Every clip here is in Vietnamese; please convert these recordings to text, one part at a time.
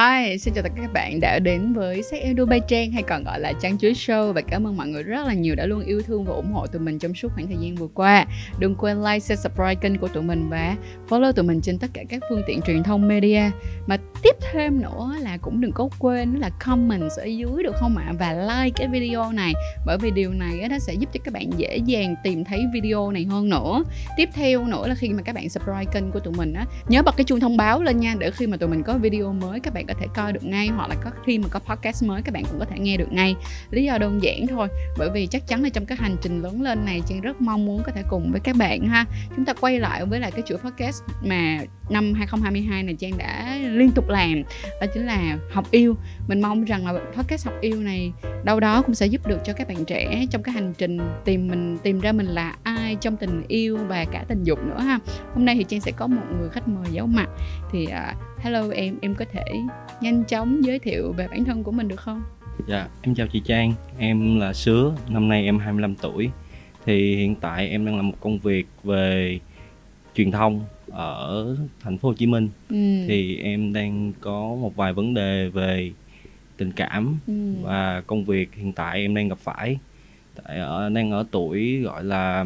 Hi, xin chào tất cả các bạn đã đến với Sách Edu Bay Trang hay còn gọi là Trang Chuối Show và cảm ơn mọi người rất là nhiều đã luôn yêu thương và ủng hộ tụi mình trong suốt khoảng thời gian vừa qua. Đừng quên like, share, subscribe kênh của tụi mình và follow tụi mình trên tất cả các phương tiện truyền thông media. Mà tiếp thêm nữa là cũng đừng có quên là comment ở dưới được không ạ? Và like cái video này bởi vì điều này nó sẽ giúp cho các bạn dễ dàng tìm thấy video này hơn nữa. Tiếp theo nữa là khi mà các bạn subscribe kênh của tụi mình á, nhớ bật cái chuông thông báo lên nha để khi mà tụi mình có video mới các bạn có thể coi được ngay hoặc là có, khi mà có podcast mới, các bạn cũng có thể nghe được ngay. Lý do đơn giản thôi, bởi vì chắc chắn là trong cái hành trình lớn lên này trang rất mong muốn có thể cùng với các bạn ha. Chúng ta quay lại với lại cái chuỗi podcast mà năm 2022 này Trang đã liên tục làm đó chính là học yêu. Mình mong rằng là podcast học yêu này đâu đó cũng sẽ giúp được cho các bạn trẻ trong cái hành trình tìm mình tìm ra mình là ai trong tình yêu và cả tình dục nữa ha. Hôm nay thì Trang sẽ có một người khách mời giấu mặt. Thì uh, hello em em có thể nhanh chóng giới thiệu về bản thân của mình được không? Dạ, em chào chị Trang, em là Sứa, năm nay em 25 tuổi. Thì hiện tại em đang làm một công việc về truyền thông ở thành phố Hồ Chí Minh. Ừ. Thì em đang có một vài vấn đề về tình cảm ừ. và công việc hiện tại em đang gặp phải. Tại ở đang ở tuổi gọi là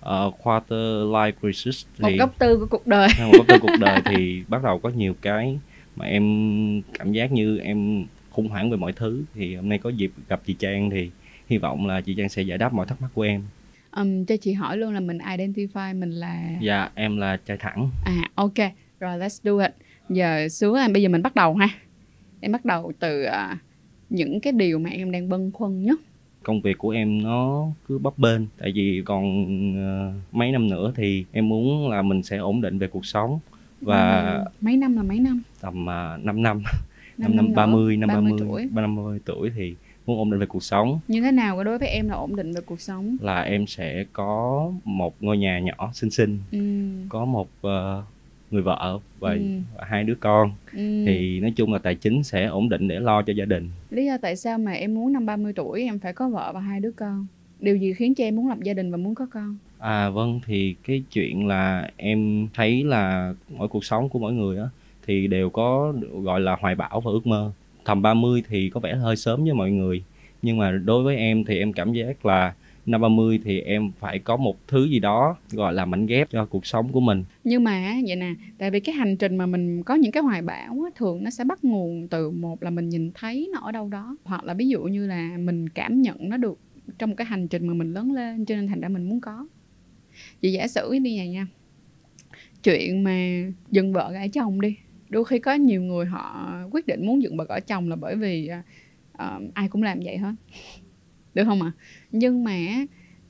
uh, quarter life crisis một góc tư của cuộc đời. Một góc tư cuộc đời thì bắt đầu có nhiều cái mà em cảm giác như em khủng hoảng về mọi thứ. Thì hôm nay có dịp gặp chị Trang thì hy vọng là chị Trang sẽ giải đáp mọi thắc mắc của em um, cho chị hỏi luôn là mình identify mình là dạ em là trai thẳng. À ok. Rồi let's do it. Giờ xúa em bây giờ mình bắt đầu ha. Em bắt đầu từ uh, những cái điều mà em đang bâng khuâng nhất. Công việc của em nó cứ bấp bênh tại vì còn uh, mấy năm nữa thì em muốn là mình sẽ ổn định về cuộc sống. Và ừ. mấy năm là mấy năm? Tầm uh, 5 năm. Năm năm ba mươi năm 30 ba mươi tuổi. ba năm mươi tuổi thì muốn ổn định về cuộc sống. Như thế nào đối với em là ổn định về cuộc sống? Là em sẽ có một ngôi nhà nhỏ xinh xinh ừ. có một uh, người vợ và, Ừ. hai đứa con. Ừ. thì nói chung là tài chính sẽ ổn định để lo cho gia đình. Lý do tại sao mà em muốn năm 30 tuổi em phải có vợ và hai đứa con? Điều gì khiến cho em muốn lập gia đình và muốn có con? À vâng thì cái chuyện là em thấy là mỗi cuộc sống của mỗi người á thì đều có gọi là hoài bão và ước mơ tầm 30 thì có vẻ hơi sớm với mọi người. Nhưng mà đối với em thì em cảm giác là năm 30 thì em phải có một thứ gì đó gọi là mảnh ghép cho cuộc sống của mình. Nhưng mà vậy nè tại vì cái hành trình mà mình có những cái hoài bão á, thường nó sẽ bắt nguồn từ một là mình nhìn thấy nó ở đâu đó hoặc là ví dụ như là mình cảm nhận nó được trong cái hành trình mà mình lớn lên cho nên thành ra mình muốn có. Vậy giả sử đi vậy nha chuyện mà dừng vợ gái chồng đi đôi khi có nhiều người họ quyết định muốn dựng vợ ở chồng là bởi vì uh, ai cũng làm vậy hết. Được không ạ? Nhưng mà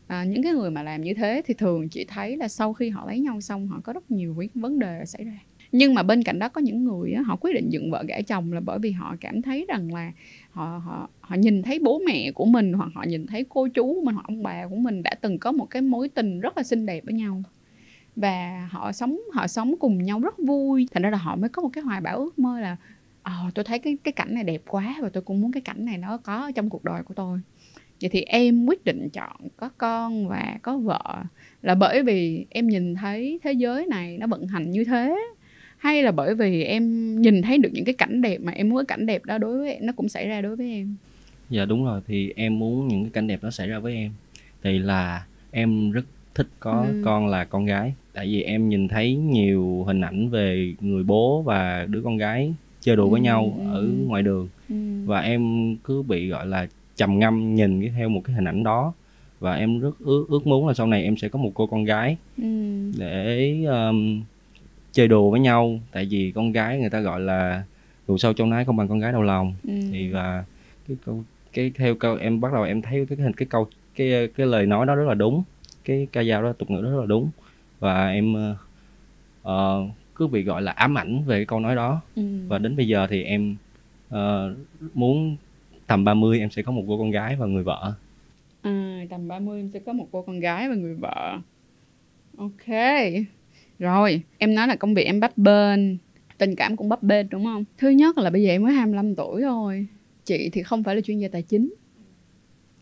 à, những cái người mà làm như thế thì thường chỉ thấy là sau khi họ lấy nhau xong họ có rất nhiều vấn- vấn đề xảy ra. Nhưng mà bên cạnh đó có những người á, họ quyết định dựng vợ gả chồng là bởi vì họ cảm thấy rằng là họ họ họ nhìn thấy bố mẹ của mình hoặc họ nhìn thấy cô chú của mình hoặc ông bà của mình đã từng có một cái mối tình rất là xinh đẹp với nhau và họ sống họ sống cùng nhau rất vui. Thành ra là họ mới có một cái hoài bão ước mơ là oh, tôi thấy cái cái cảnh này đẹp quá và tôi cũng muốn cái cảnh này nó có ở trong cuộc đời của tôi. Vậy thì em quyết định chọn có con và có vợ là bởi vì em nhìn thấy thế giới này nó vận hành như thế hay là bởi vì em nhìn thấy được những cái cảnh đẹp mà em muốn cái cảnh đẹp đó đối với nó cũng xảy ra đối với em? Dạ đúng rồi. Thì em muốn những cái cảnh đẹp đó xảy ra với em. Thì là em rất thích có Ừ. con là con gái tại vì em nhìn thấy nhiều hình ảnh về người bố và đứa con gái chơi đùa với Ừ, nhau ừ. ở ngoài đường ừ. và em cứ bị gọi là trầm ngâm nhìn cái theo một cái hình ảnh đó và em rất ước ước muốn là sau này em sẽ có một cô con gái Ừ. để um, chơi đùa với nhau tại vì con gái người ta gọi là dù sâu trong nái không bằng con gái đầu lòng Ừ. thì và cái câu cái theo câu em bắt đầu em thấy cái hình cái câu cái cái lời nói đó rất là đúng cái ca dao đó tục ngữ đó rất là đúng và em ờ, cứ bị gọi là ám ảnh về cái câu nói đó Ừ. và đến bây giờ thì em ờ, muốn tầm 30 em sẽ có một cô con gái và người vợ À, tầm 30 em sẽ có một cô con gái và người vợ. Ok. Rồi, em nói là công việc em bấp bênh, tình cảm cũng bấp bênh đúng không? Thứ nhất là bây giờ em mới 25 tuổi thôi. Chị thì không phải là chuyên gia tài chính.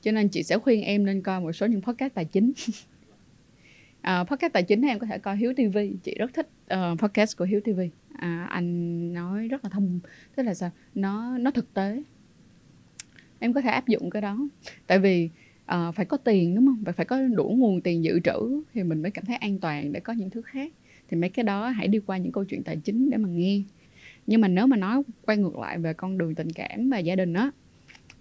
Cho nên chị sẽ khuyên em nên coi một số những podcast tài chính. uh, podcast tài chính em có thể coi Hiếu TV. Chị rất thích uh, podcast của Hiếu TV. à, anh nói rất là thông tức là sao? Nó nó thực tế. Em có thể áp dụng cái đó. Tại vì uh, phải có tiền đúng không? Và phải có đủ nguồn tiền dự trữ thì mình mới cảm thấy an toàn để có những thứ khác. Thì mấy cái đó hãy đi qua những câu chuyện tài chính để mà nghe. Nhưng mà nếu mà nói quay ngược lại về con đường tình cảm và gia đình á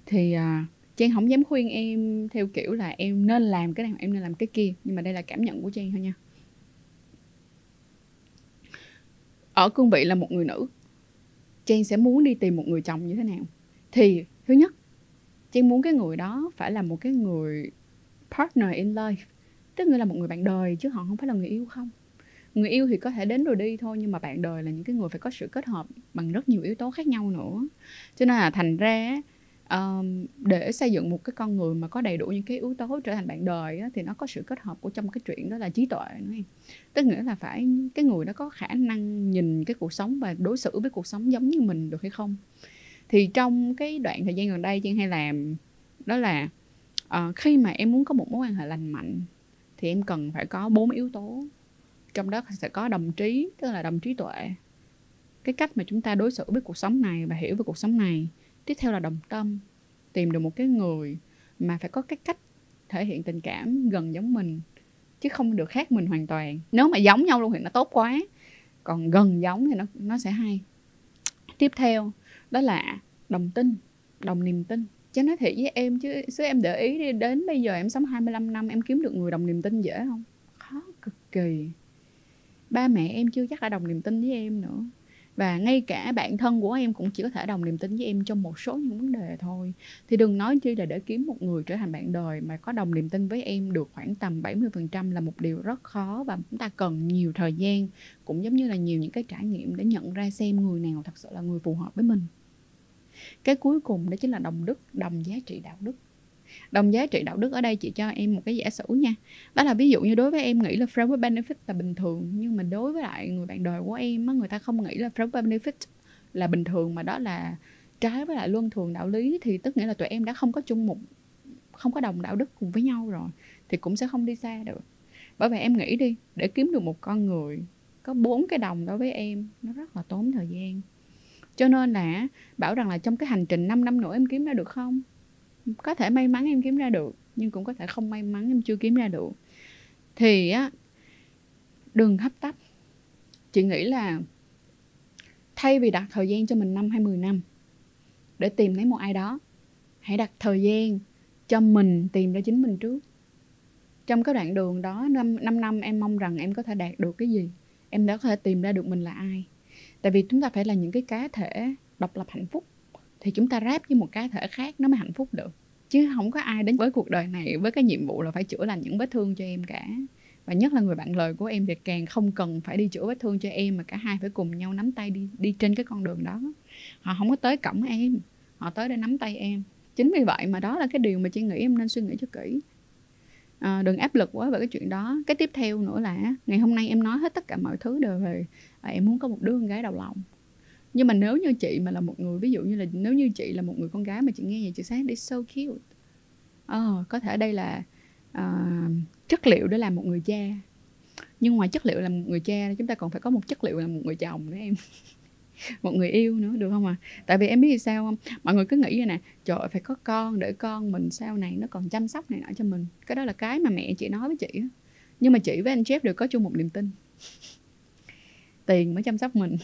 thì uh, Trang không dám khuyên em theo kiểu là em nên làm cái này, em nên làm cái kia. Nhưng mà đây là cảm nhận của Trang thôi nha. Ở cương vị là một người nữ, Trang sẽ muốn đi tìm một người chồng như thế nào? Thì, thứ nhất, Trang muốn cái người đó phải là một cái người partner in life, tức là một người bạn đời, chứ họ không phải là người yêu không. Người yêu thì có thể đến rồi đi thôi, nhưng mà bạn đời là những cái người phải có sự kết hợp bằng rất nhiều yếu tố khác nhau nữa. Cho nên là thành ra um, để xây dựng một cái con người mà có đầy đủ những cái yếu tố trở thành bạn đời á, thì nó có sự kết hợp của trong cái chuyện đó là trí tuệ nữa em. Tức nghĩa là phải cái người đó có khả năng nhìn cái cuộc sống và đối xử với cuộc sống giống như mình được hay không. Thì trong cái đoạn thời gian gần đây chị hay làm đó là uh, khi mà em muốn có một mối quan hệ lành mạnh thì em cần phải có bốn yếu tố. Trong đó sẽ có đồng trí tức là đồng trí tuệ cái cách mà chúng ta đối xử với cuộc sống này và hiểu về cuộc sống này tiếp theo là đồng tâm. Tìm được một cái người mà phải có cái cách thể hiện tình cảm gần giống mình, chứ không được khác mình hoàn toàn. Nếu mà giống nhau luôn thì nó tốt quá. Còn gần giống thì nó nó sẽ hay. Tiếp theo, đó là đồng tin, đồng niềm tin. Chứ nói thiệt với em chứ chứ em để ý đi, đến bây giờ em sống 25 năm, em kiếm được người đồng niềm tin dễ không? Khó cực kỳ. Ba mẹ em chưa chắc đã đồng niềm tin với em nữa và ngay cả bạn thân của em cũng chỉ có thể đồng niềm tin với em trong một số những vấn đề thôi. Thì đừng nói chi là để kiếm một người trở thành bạn đời mà có đồng niềm tin với em được khoảng tầm 70% là một điều rất khó và chúng ta cần nhiều thời gian, cũng giống như là nhiều những cái trải nghiệm để nhận ra xem người nào thật sự là người phù hợp với mình. Cái cuối cùng đó chính là đồng đức, đồng giá trị đạo đức đồng giá trị đạo đức ở đây chị cho em một cái giả sử nha. Đó là ví dụ như đối với em nghĩ là framework benefit là bình thường, nhưng mà đối với lại người bạn đời của em á, người ta không nghĩ là framework benefit là bình thường, mà đó là trái với lại luân thường đạo lý, thì tức nghĩa là tụi em đã không có chung một, không có đồng đạo đức cùng với nhau rồi, thì cũng sẽ không đi xa được. Bởi vậy em nghĩ đi, để kiếm được một con người, có bốn cái đồng đối với em, nó rất là tốn thời gian. Cho nên là, bảo rằng là trong cái hành trình 5 năm nữa em kiếm ra được không? Có thể may mắn em kiếm ra được nhưng cũng có thể không may mắn em chưa kiếm ra được. Thì á đừng hấp tấp. Chị nghĩ là thay vì đặt thời gian cho mình năm hay 10 năm để tìm thấy một ai đó hãy đặt thời gian cho mình tìm ra chính mình trước. Trong cái đoạn đường đó 5, 5 năm em mong rằng em có thể đạt được cái gì em đã có thể tìm ra được mình là ai. Tại vì chúng ta phải là những cái cá thể độc lập hạnh phúc thì chúng ta ráp với một cá thể khác nó mới hạnh phúc được. Chứ không có ai đến với cuộc đời này với cái nhiệm vụ là phải chữa lành những vết thương cho em cả. Và nhất là người bạn lời của em thì càng không cần phải đi chữa vết thương cho em mà cả hai phải cùng nhau nắm tay đi đi trên cái con đường đó. Họ không có tới cổng em họ tới để nắm tay em. Chính vì vậy mà đó là cái điều mà chị nghĩ em nên suy nghĩ cho kỹ. À, đừng áp lực quá về cái chuyện đó. Cái tiếp theo nữa là ngày hôm nay em nói hết tất cả mọi thứ đều về à, em muốn có một đứa con gái đầu lòng nhưng mà nếu như chị mà là một người ví dụ như là nếu như chị là một người con gái mà chị nghe vậy chị sáng đi so cute. Ờ có thể đây là uh, chất liệu để làm một người cha. Nhưng ngoài chất liệu làm một người cha chúng ta còn phải có một chất liệu làm một người chồng nữa em. Một người yêu nữa được không à tại vì em biết sao không? Mọi người cứ nghĩ vậy nè trời ơi, phải có con để con mình sau này nó còn chăm sóc này nọ cho mình. Cái đó là cái mà mẹ chị nói với chị nhưng mà chị với anh Jeff đều có chung một niềm tin. Tiền mới chăm sóc mình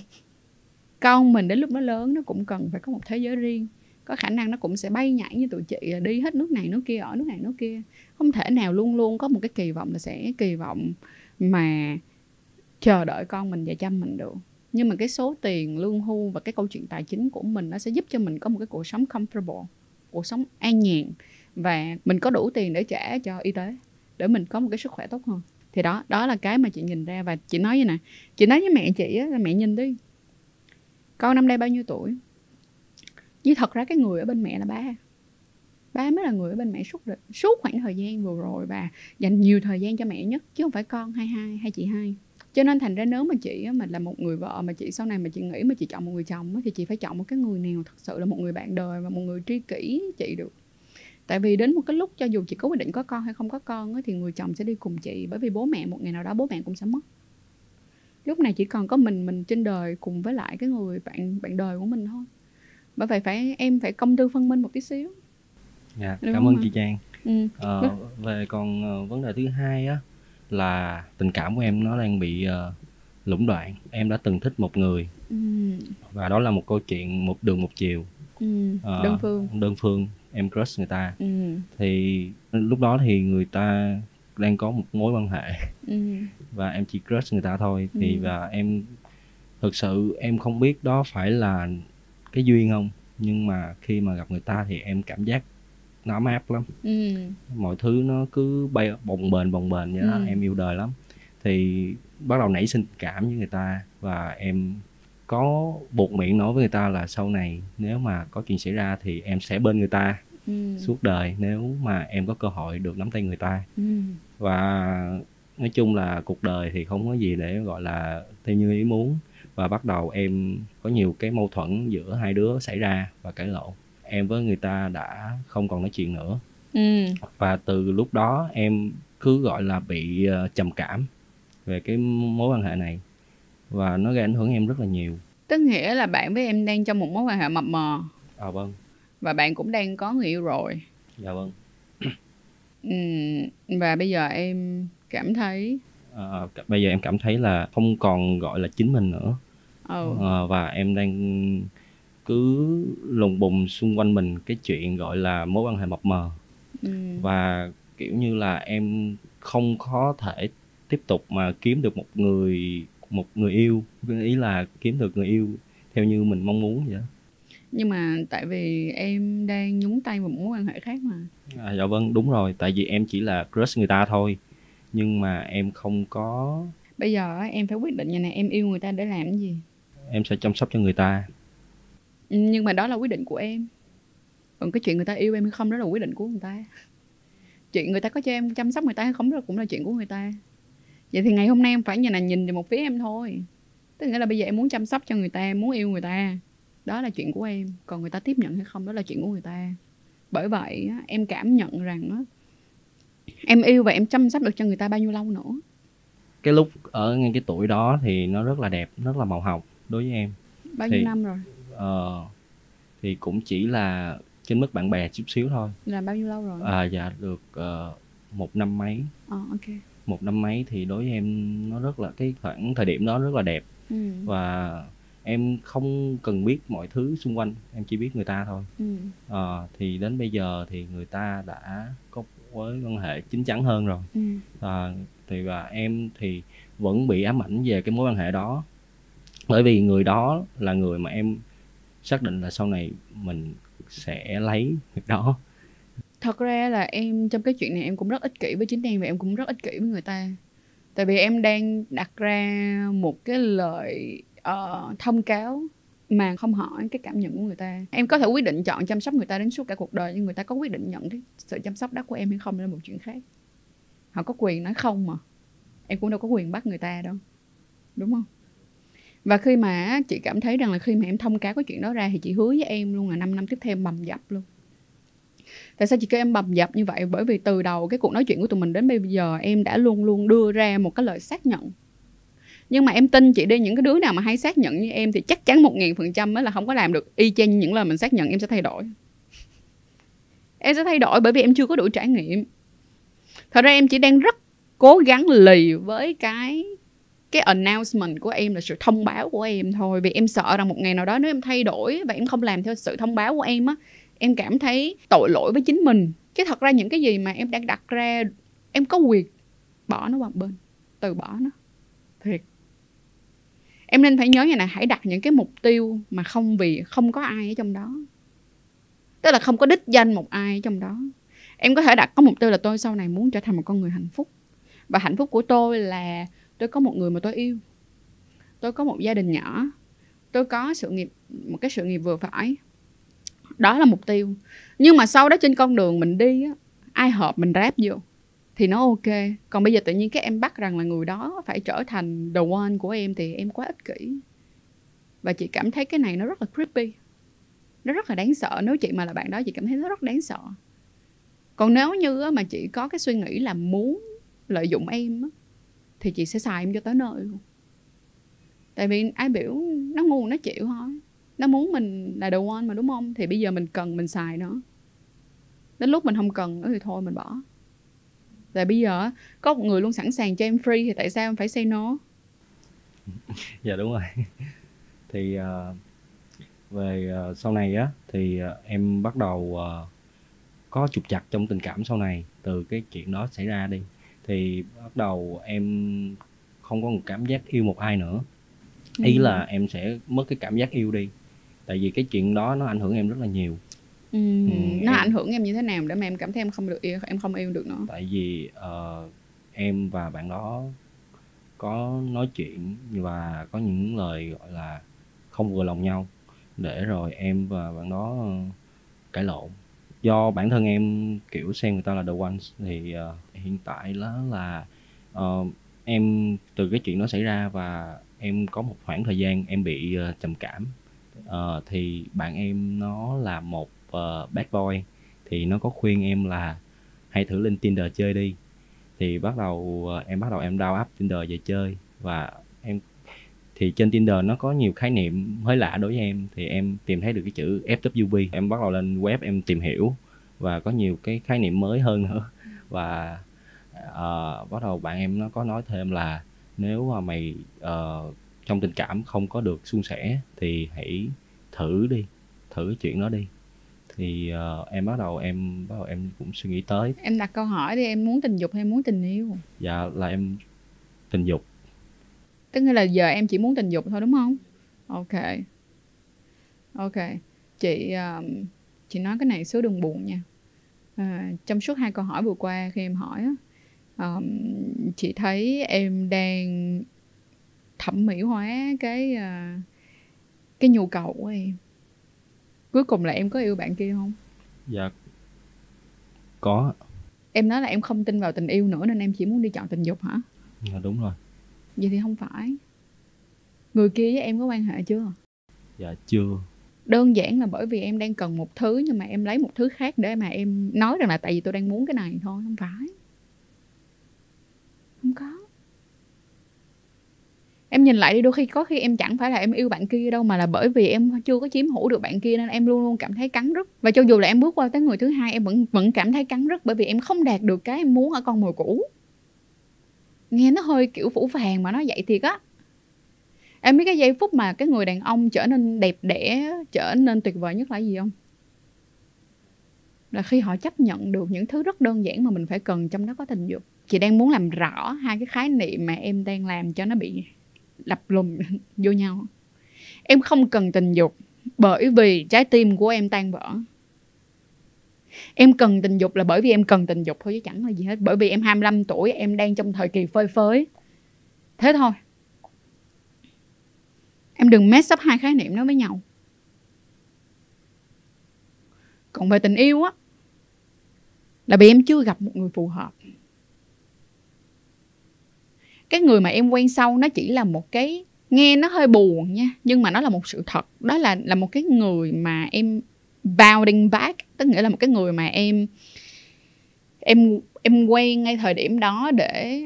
con mình đến lúc nó lớn, nó cũng cần phải có một thế giới riêng. Có khả năng nó cũng sẽ bay nhảy như tụi chị à, đi hết nước này, nước kia, ở nước này, nước kia. Không thể nào luôn luôn có một cái kỳ vọng là sẽ kỳ vọng mà chờ đợi con mình và chăm mình được. Nhưng mà cái số tiền lương hưu và cái câu chuyện tài chính của mình nó sẽ giúp cho mình có một cái cuộc sống comfortable, cuộc sống an nhàn. Và mình có đủ tiền để trả cho y tế, để mình có một cái sức khỏe tốt hơn. Thì đó đó là cái mà chị nhìn ra. Và chị nói như nè chị nói với mẹ chị á, là mẹ nhìn đi con năm nay bao nhiêu tuổi? Nhưng thật ra cái người ở bên mẹ là ba. Ba mới là người ở bên mẹ suốt suốt khoảng thời gian vừa rồi và dành nhiều thời gian cho mẹ nhất, chứ không phải con hay hai hay chị hai. Cho nên thành ra nếu mà chị mà là một người vợ, mà chị sau này mà chị nghĩ mà chị chọn một người chồng thì chị phải chọn một cái người nào thật sự là một người bạn đời và một người tri kỷ chị được. Tại vì đến một cái lúc cho dù chị có quyết định có con hay không có con thì người chồng sẽ đi cùng chị, bởi vì bố mẹ một ngày nào đó bố mẹ cũng sẽ mất lúc này chỉ còn có mình mình trên đời cùng với lại cái người bạn bạn đời của mình thôi bởi vậy phải em phải công tư phân minh một tí xíu dạ Đúng cảm ơn chị trang ừ. Ờ, về còn ờ, vấn đề thứ hai á là tình cảm của em nó đang bị ờ, lũng đoạn em đã từng thích một người Ừ. và đó là một câu chuyện một đường một chiều Ừ. Ờ, đơn phương đơn phương em crush người ta ừ. thì lúc đó thì người ta đang có một mối quan hệ Ừ. và em chỉ crush người ta thôi thì Ừ. và em thực sự em không biết đó phải là cái duyên không nhưng mà khi mà gặp người ta thì em cảm giác nó ấm áp lắm Ừ. mọi thứ nó cứ bay bồng bềnh bồng bềnh vậy đó Ừ. em yêu đời lắm thì bắt đầu nảy sinh cảm với người ta và em có buộc miệng nói với người ta là sau này nếu mà có chuyện xảy ra thì em sẽ bên người ta Ừ. suốt đời nếu mà em có cơ hội được nắm tay người ta. Ừ. và nói chung là cuộc đời thì không có gì để gọi là theo như ý muốn. Và bắt đầu em có nhiều cái mâu thuẫn giữa hai đứa xảy ra và cãi lộn. Em với người ta đã không còn nói chuyện nữa. Ừ. và từ lúc đó em cứ gọi là bị ờ, trầm cảm về cái mối quan hệ này. Và nó gây ảnh hưởng em rất là nhiều. Tức nghĩa là bạn với em đang trong một mối quan hệ mập mờ. À vâng và bạn cũng đang có người yêu rồi dạ vâng ừ. và bây giờ em cảm thấy Ờ, bây giờ em cảm thấy là không còn gọi là chính mình nữa ừ. Ờ, và em đang cứ lùng bùng xung quanh mình cái chuyện gọi là mối quan hệ mập mờ Ừ. và kiểu như là em không có thể tiếp tục mà kiếm được một người một người yêu ý là kiếm được người yêu theo như mình mong muốn vậy đó. Nhưng mà tại vì em đang nhúng tay vào một mối quan hệ khác mà. À, dạ vâng đúng rồi. Tại vì em chỉ là crush người ta thôi. Nhưng mà em không có bây giờ em phải quyết định như này em yêu người ta để làm cái gì? Em sẽ chăm sóc cho người ta. Ừ, nhưng mà đó là quyết định của em. Còn cái chuyện người ta yêu em hay không đó là quyết định của người ta. Chuyện người ta có cho em chăm sóc người ta hay không đó cũng là chuyện của người ta. Vậy thì ngày hôm nay em phải như là nhìn về một phía em thôi. Tức nghĩa là bây giờ em muốn chăm sóc cho người ta em muốn yêu người ta đó là chuyện của em. Còn người ta tiếp nhận hay không đó là chuyện của người ta. Bởi vậy em cảm nhận rằng em yêu và em chăm sóc được cho người ta bao nhiêu lâu nữa. Cái lúc ở ngay cái tuổi đó thì nó rất là đẹp rất là màu hồng đối với em. Bao nhiêu Thì- năm rồi? Ờ, thì cũng chỉ là trên mức bạn bè chút xíu thôi. Là bao nhiêu lâu rồi? À, dạ được ờ, một năm mấy. Ờ ok. Một năm mấy thì đối với em nó rất là cái khoảng thời điểm đó rất là đẹp. Ừ. và em không cần biết mọi thứ xung quanh em chỉ biết người ta thôi. Ừ. Ờ, thì đến bây giờ thì người ta đã có mối quan hệ chín chắn hơn rồi. Ừ. à, thì và em thì vẫn bị ám ảnh về cái mối quan hệ đó. Bởi vì người đó là người mà em xác định là sau này mình sẽ lấy người đó. Thật ra là em trong cái chuyện này em cũng rất ích kỷ với chính em và em cũng rất ích kỷ với người ta. Tại vì em đang đặt ra một cái lời Ờ, thông cáo mà không hỏi cái cảm nhận của người ta. Em có thể quyết định chọn chăm sóc người ta đến suốt cả cuộc đời nhưng người ta có quyết định nhận cái sự chăm sóc đó của em hay không là một chuyện khác. Họ có quyền nói không mà. Em cũng đâu có quyền bắt người ta đâu. Đúng không? Và khi mà chị cảm thấy rằng là khi mà em thông cáo cái chuyện đó ra thì chị hứa với em luôn là 5 năm tiếp theo em bầm dập luôn. Tại sao chị kêu em bầm dập như vậy? Bởi vì từ đầu cái cuộc nói chuyện của tụi mình đến bây giờ em đã luôn luôn đưa ra một cái lời xác nhận nhưng mà em tin chị đi, những cái đứa nào mà hay xác nhận như em thì chắc chắn một nghìn phần trăm là không có làm được y chang những lời mình xác nhận, em sẽ thay đổi. Em sẽ thay đổi bởi vì em chưa có đủ trải nghiệm. Thật ra em chỉ đang rất cố gắng lì với cái cái announcement của em là sự thông báo của em thôi. Vì em sợ rằng một ngày nào đó nếu em thay đổi và em không làm theo sự thông báo của em á, em cảm thấy tội lỗi với chính mình. Chứ thật ra những cái gì mà em đang đặt ra, em có quyền bỏ nó qua một bên, từ bỏ nó. Thiệt em nên phải nhớ như này hãy đặt những cái mục tiêu mà không vì, không có ai ở trong đó. Tức là không có đích danh một ai ở trong đó. Em có thể đặt, có mục tiêu là tôi sau này muốn trở thành một con người hạnh phúc. Và hạnh phúc của tôi là tôi có một người mà tôi yêu. Tôi có một gia đình nhỏ. Tôi có sự nghiệp, một cái sự nghiệp vừa phải. Đó là mục tiêu. Nhưng mà sau đó trên con đường mình đi á, ai hợp mình ráp vô? Thì nó ok. Còn bây giờ tự nhiên các em bắt rằng là người đó phải trở thành the one của em thì em quá ích kỷ. Và chị cảm thấy cái này nó rất là creepy. Nó rất là đáng sợ. Nếu chị mà là bạn đó, chị cảm thấy nó rất đáng sợ. Còn nếu như mà chị có cái suy nghĩ là muốn lợi dụng em thì chị sẽ xài em cho tới nơi luôn. Tại vì ai biểu nó ngu, nó chịu thôi. Nó muốn mình là the one mà, đúng không? Thì bây giờ mình cần mình xài nó. Đến lúc mình không cần nữa thì thôi, mình bỏ tại bây giờ có một người luôn sẵn sàng cho em free thì tại sao em phải say no? Dạ đúng rồi. Thì uh, về uh, sau này á thì uh, em bắt đầu uh, có trục chặt trong tình cảm sau này từ cái chuyện đó xảy ra đi. Thì bắt đầu em không có một cảm giác yêu một ai nữa. Ý Ừ. là em sẽ mất cái cảm giác yêu đi. Tại vì cái chuyện đó nó ảnh hưởng em rất là nhiều ừ, Ừ, nó em- ảnh hưởng em như thế nào để mà em cảm thấy em không được yêu em không yêu được nó? Tại vì ờ, em và bạn đó có nói chuyện và có những lời gọi là không vừa lòng nhau để rồi em và bạn đó ờ, cãi lộn. Do bản thân em kiểu xem người ta là the ones thì ờ, hiện tại đó là ờ, em từ cái chuyện đó xảy ra và em có một khoảng thời gian em bị ờ, trầm cảm. Ờ, thì bạn em nó là một uh, bad boy thì nó có khuyên em là hãy thử lên Tinder chơi đi. Thì bắt đầu ờ, em bắt đầu em download app Tinder về chơi và em thì trên Tinder nó có nhiều khái niệm mới lạ đối với em. Thì em tìm thấy được cái chữ FWB em bắt đầu lên web em tìm hiểu và có nhiều cái khái niệm mới hơn nữa. Và uh, bắt đầu bạn em nó có nói thêm là nếu mà mày uh, trong tình cảm không có được suôn sẻ thì hãy thử đi thử chuyện đó đi thì ờ, em bắt đầu em bắt đầu em cũng suy nghĩ tới. Em đặt câu hỏi đi em muốn tình dục hay muốn tình yêu? Dạ là em tình dục. Tức là giờ em chỉ muốn tình dục thôi đúng không? Ok. Ok. Chị um, chị nói cái này số đừng buồn nha. À, trong suốt hai câu hỏi vừa qua khi em hỏi á um, chị thấy em đang thẩm mỹ hóa cái uh, cái nhu cầu của em cuối cùng là em có yêu bạn kia không? Dạ. Có. Em nói là em không tin vào tình yêu nữa nên em chỉ muốn đi chọn tình dục hả? Dạ đúng rồi. Vậy thì không phải. Người kia với em có quan hệ chưa? Dạ chưa. Đơn giản là bởi vì em đang cần một thứ nhưng mà em lấy một thứ khác để mà em nói rằng là tại vì tôi đang muốn cái này thôi không phải không có em nhìn lại đi, đôi khi có khi em chẳng phải là em yêu bạn kia đâu mà là bởi vì em chưa có chiếm hữu được bạn kia nên em luôn luôn cảm thấy cắn rứt. Và cho dù là em bước qua tới người thứ hai, em vẫn vẫn cảm thấy cắn rứt bởi vì em không đạt được cái em muốn ở con mồi cũ. Nghe nó hơi kiểu phủ phàng mà nó vậy thiệt á. Em biết cái giây phút mà cái người đàn ông trở nên đẹp đẽ, trở nên tuyệt vời nhất là gì không? Là khi họ chấp nhận được những thứ rất đơn giản mà mình phải cần trong đó có tình dục. Chị đang muốn làm rõ hai cái khái niệm mà em đang làm cho nó bị lập lùm vô nhau. Em không cần tình dục, bởi vì trái tim của em tan vỡ. Em cần tình dục là bởi vì em cần tình dục thôi chứ chẳng là gì hết. Bởi vì em 25 tuổi, em đang trong thời kỳ phơi phới. Thế thôi. Em đừng mess up hai khái niệm đó với nhau. Còn về tình yêu á, là vì em chưa gặp một người phù hợp cái người mà em quen sau nó chỉ là một cái, nghe nó hơi buồn nha, nhưng mà nó là một sự thật. Đó là là một cái người mà em bounding back, tức nghĩa là một cái người mà em em em quen ngay thời điểm đó để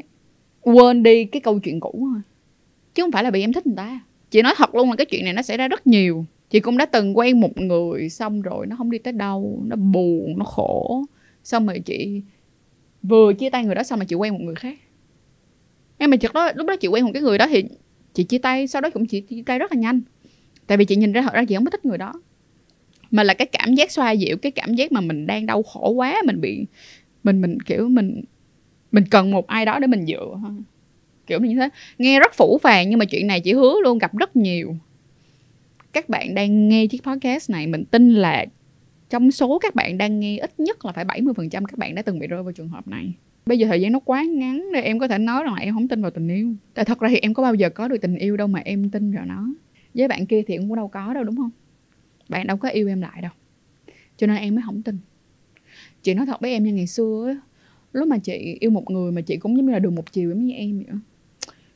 quên đi cái câu chuyện cũ thôi. Chứ không phải là vì em thích người ta. Chị nói thật luôn là cái chuyện này nó xảy ra rất nhiều. Chị cũng đã từng quen một người xong rồi nó không đi tới đâu, nó buồn, nó khổ. Xong rồi chị vừa chia tay người đó, xong mà chị quen một người khác em mà chợt đó, lúc đó chị quen một cái người đó thì chị chia tay, sau đó cũng chị chia tay rất là nhanh. Tại vì chị nhìn ra, thật ra chị không có thích người đó. Mà là cái cảm giác xoa dịu, cái cảm giác mà mình đang đau khổ quá, mình bị, mình mình, kiểu, mình mình cần một ai đó để mình dựa kiểu như thế. Nghe rất phủ phàng nhưng mà chuyện này chị hứa luôn, gặp rất nhiều. Các bạn đang nghe chiếc podcast này, mình tin là trong số các bạn đang nghe ít nhất là phải 70% các bạn đã từng bị rơi vào trường hợp này bây giờ thời gian nó quá ngắn để em có thể nói rằng là em không tin vào tình yêu. Tại thật ra thì em có bao giờ có được tình yêu đâu mà em tin vào nó. Với bạn kia thì cũng đâu có đâu, đúng không? Bạn đâu có yêu em lại đâu. Cho nên em mới không tin. Chị nói thật với em như ngày xưa lúc mà chị yêu một người mà chị cũng giống như là đường một chiều giống như em vậy đó.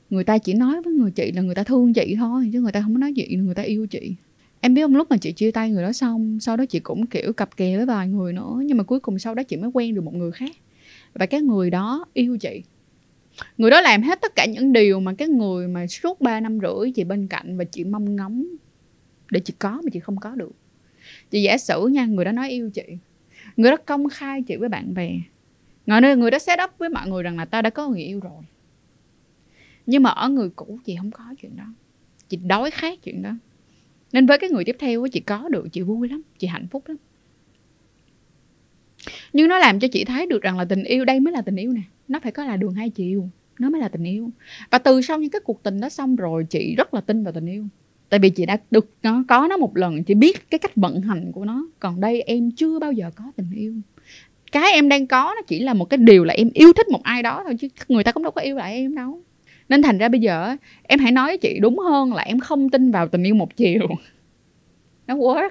người ta chỉ nói với người chị là người ta thương chị thôi, chứ người ta không có nói chuyện là người ta yêu chị. Em biết không, lúc mà chị chia tay người đó xong, sau đó chị cũng, kiểu, cặp kè với vài người nữa, nhưng mà cuối cùng sau đó chị mới quen được một người khác và cái người đó yêu chị. Người đó làm hết tất cả những điều mà cái người mà suốt 3 năm rưỡi chị bên cạnh và chị mong ngóng để chị có mà chị không có được. Chị giả sử nha người đó nói yêu chị. Người đó công khai chị với bạn bè. Người, người đó set up với mọi người rằng là ta đã có người yêu rồi. Nhưng mà ở người cũ chị không có chuyện đó. Chị đói khát chuyện đó. Nên với cái người tiếp theo chị có được chị vui lắm chị hạnh phúc lắm nhưng nó làm cho chị thấy được rằng là tình yêu đây mới là tình yêu nè, nó phải có là đường hai chiều, nó mới là tình yêu. Và từ sau những cái cuộc tình đó xong rồi, chị rất là tin vào tình yêu. Tại vì chị đã được, nó, có nó một lần, chị biết cái cách vận hành của nó. Còn đây em chưa bao giờ có tình yêu. Cái em đang có nó chỉ là một cái điều là em yêu thích một ai đó thôi, chứ người ta cũng đâu có yêu lại em đâu. Nên thành ra bây giờ em hãy nói với chị đúng hơn là em không tin vào tình yêu một chiều. Nó work.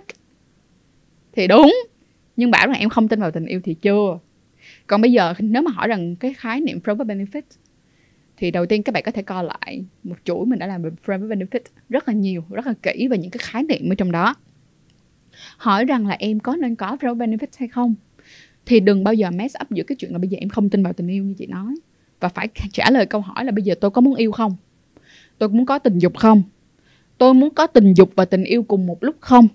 Thì đúng nhưng bảo rằng em không tin vào tình yêu thì chưa. Còn bây giờ, nếu mà hỏi rằng cái khái niệm friend with benefit, thì đầu tiên các bạn có thể coi lại một chuỗi mình đã làm về friend with benefit rất là nhiều, rất là kỹ về những cái khái niệm ở trong đó. Hỏi rằng là em có nên có friend with benefit hay không? Thì đừng bao giờ mess up giữa cái chuyện là bây giờ em không tin vào tình yêu như chị nói. Và phải trả lời câu hỏi là bây giờ tôi có muốn yêu không? Tôi muốn có tình dục không? Tôi muốn có tình dục và tình yêu cùng một lúc không?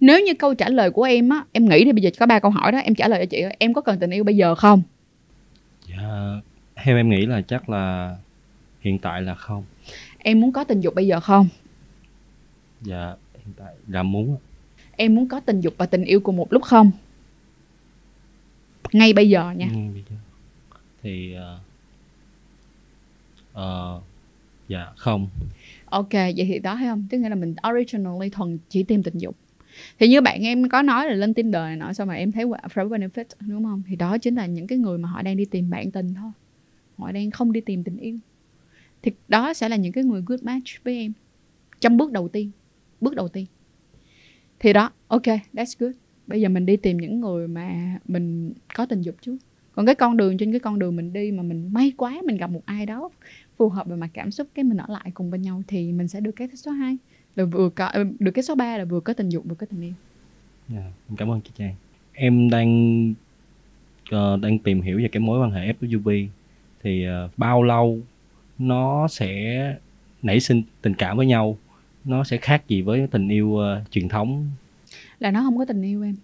Nếu như câu trả lời của em á em nghĩ thì bây giờ có ba câu hỏi đó em trả lời cho chị em có cần tình yêu bây giờ không? Dạ theo em nghĩ là chắc là hiện tại là không. Em muốn có tình dục bây giờ không? Dạ hiện tại là muốn em muốn có tình dục và tình yêu cùng một lúc không? Ngay bây giờ nha. Ừ, bây giờ. thì uh, uh, dạ không. Ok vậy thì đó thấy không? Tức nghĩa là mình originally thuần chỉ tìm tình dục thì như bạn em có nói là lên Tinder này nọ sao mà em thấy friend benefit, đúng không? Thì đó chính là những cái người mà họ đang đi tìm bạn tình thôi. Họ đang không đi tìm tình yêu. Thì đó sẽ là những cái người good match với em trong bước đầu tiên, bước đầu tiên. Thì đó, ok, that's good. Bây giờ mình đi tìm những người mà mình có tình dục trước. Còn cái con đường, trên cái con đường mình đi mà mình may quá mình gặp một ai đó phù hợp về mặt cảm xúc, cái mình ở lại cùng bên nhau thì mình sẽ được cái số 2 là vừa có ờ, được cái số 3 là vừa có tình dục vừa có tình yêu. Yeah, dạ, cảm ơn chị Trang. Em đang uh, đang tìm hiểu về cái mối quan hệ FWB thì uh, bao lâu nó sẽ nảy sinh tình cảm với nhau? Nó sẽ khác gì với tình yêu uh, truyền thống? Là nó không có tình yêu em.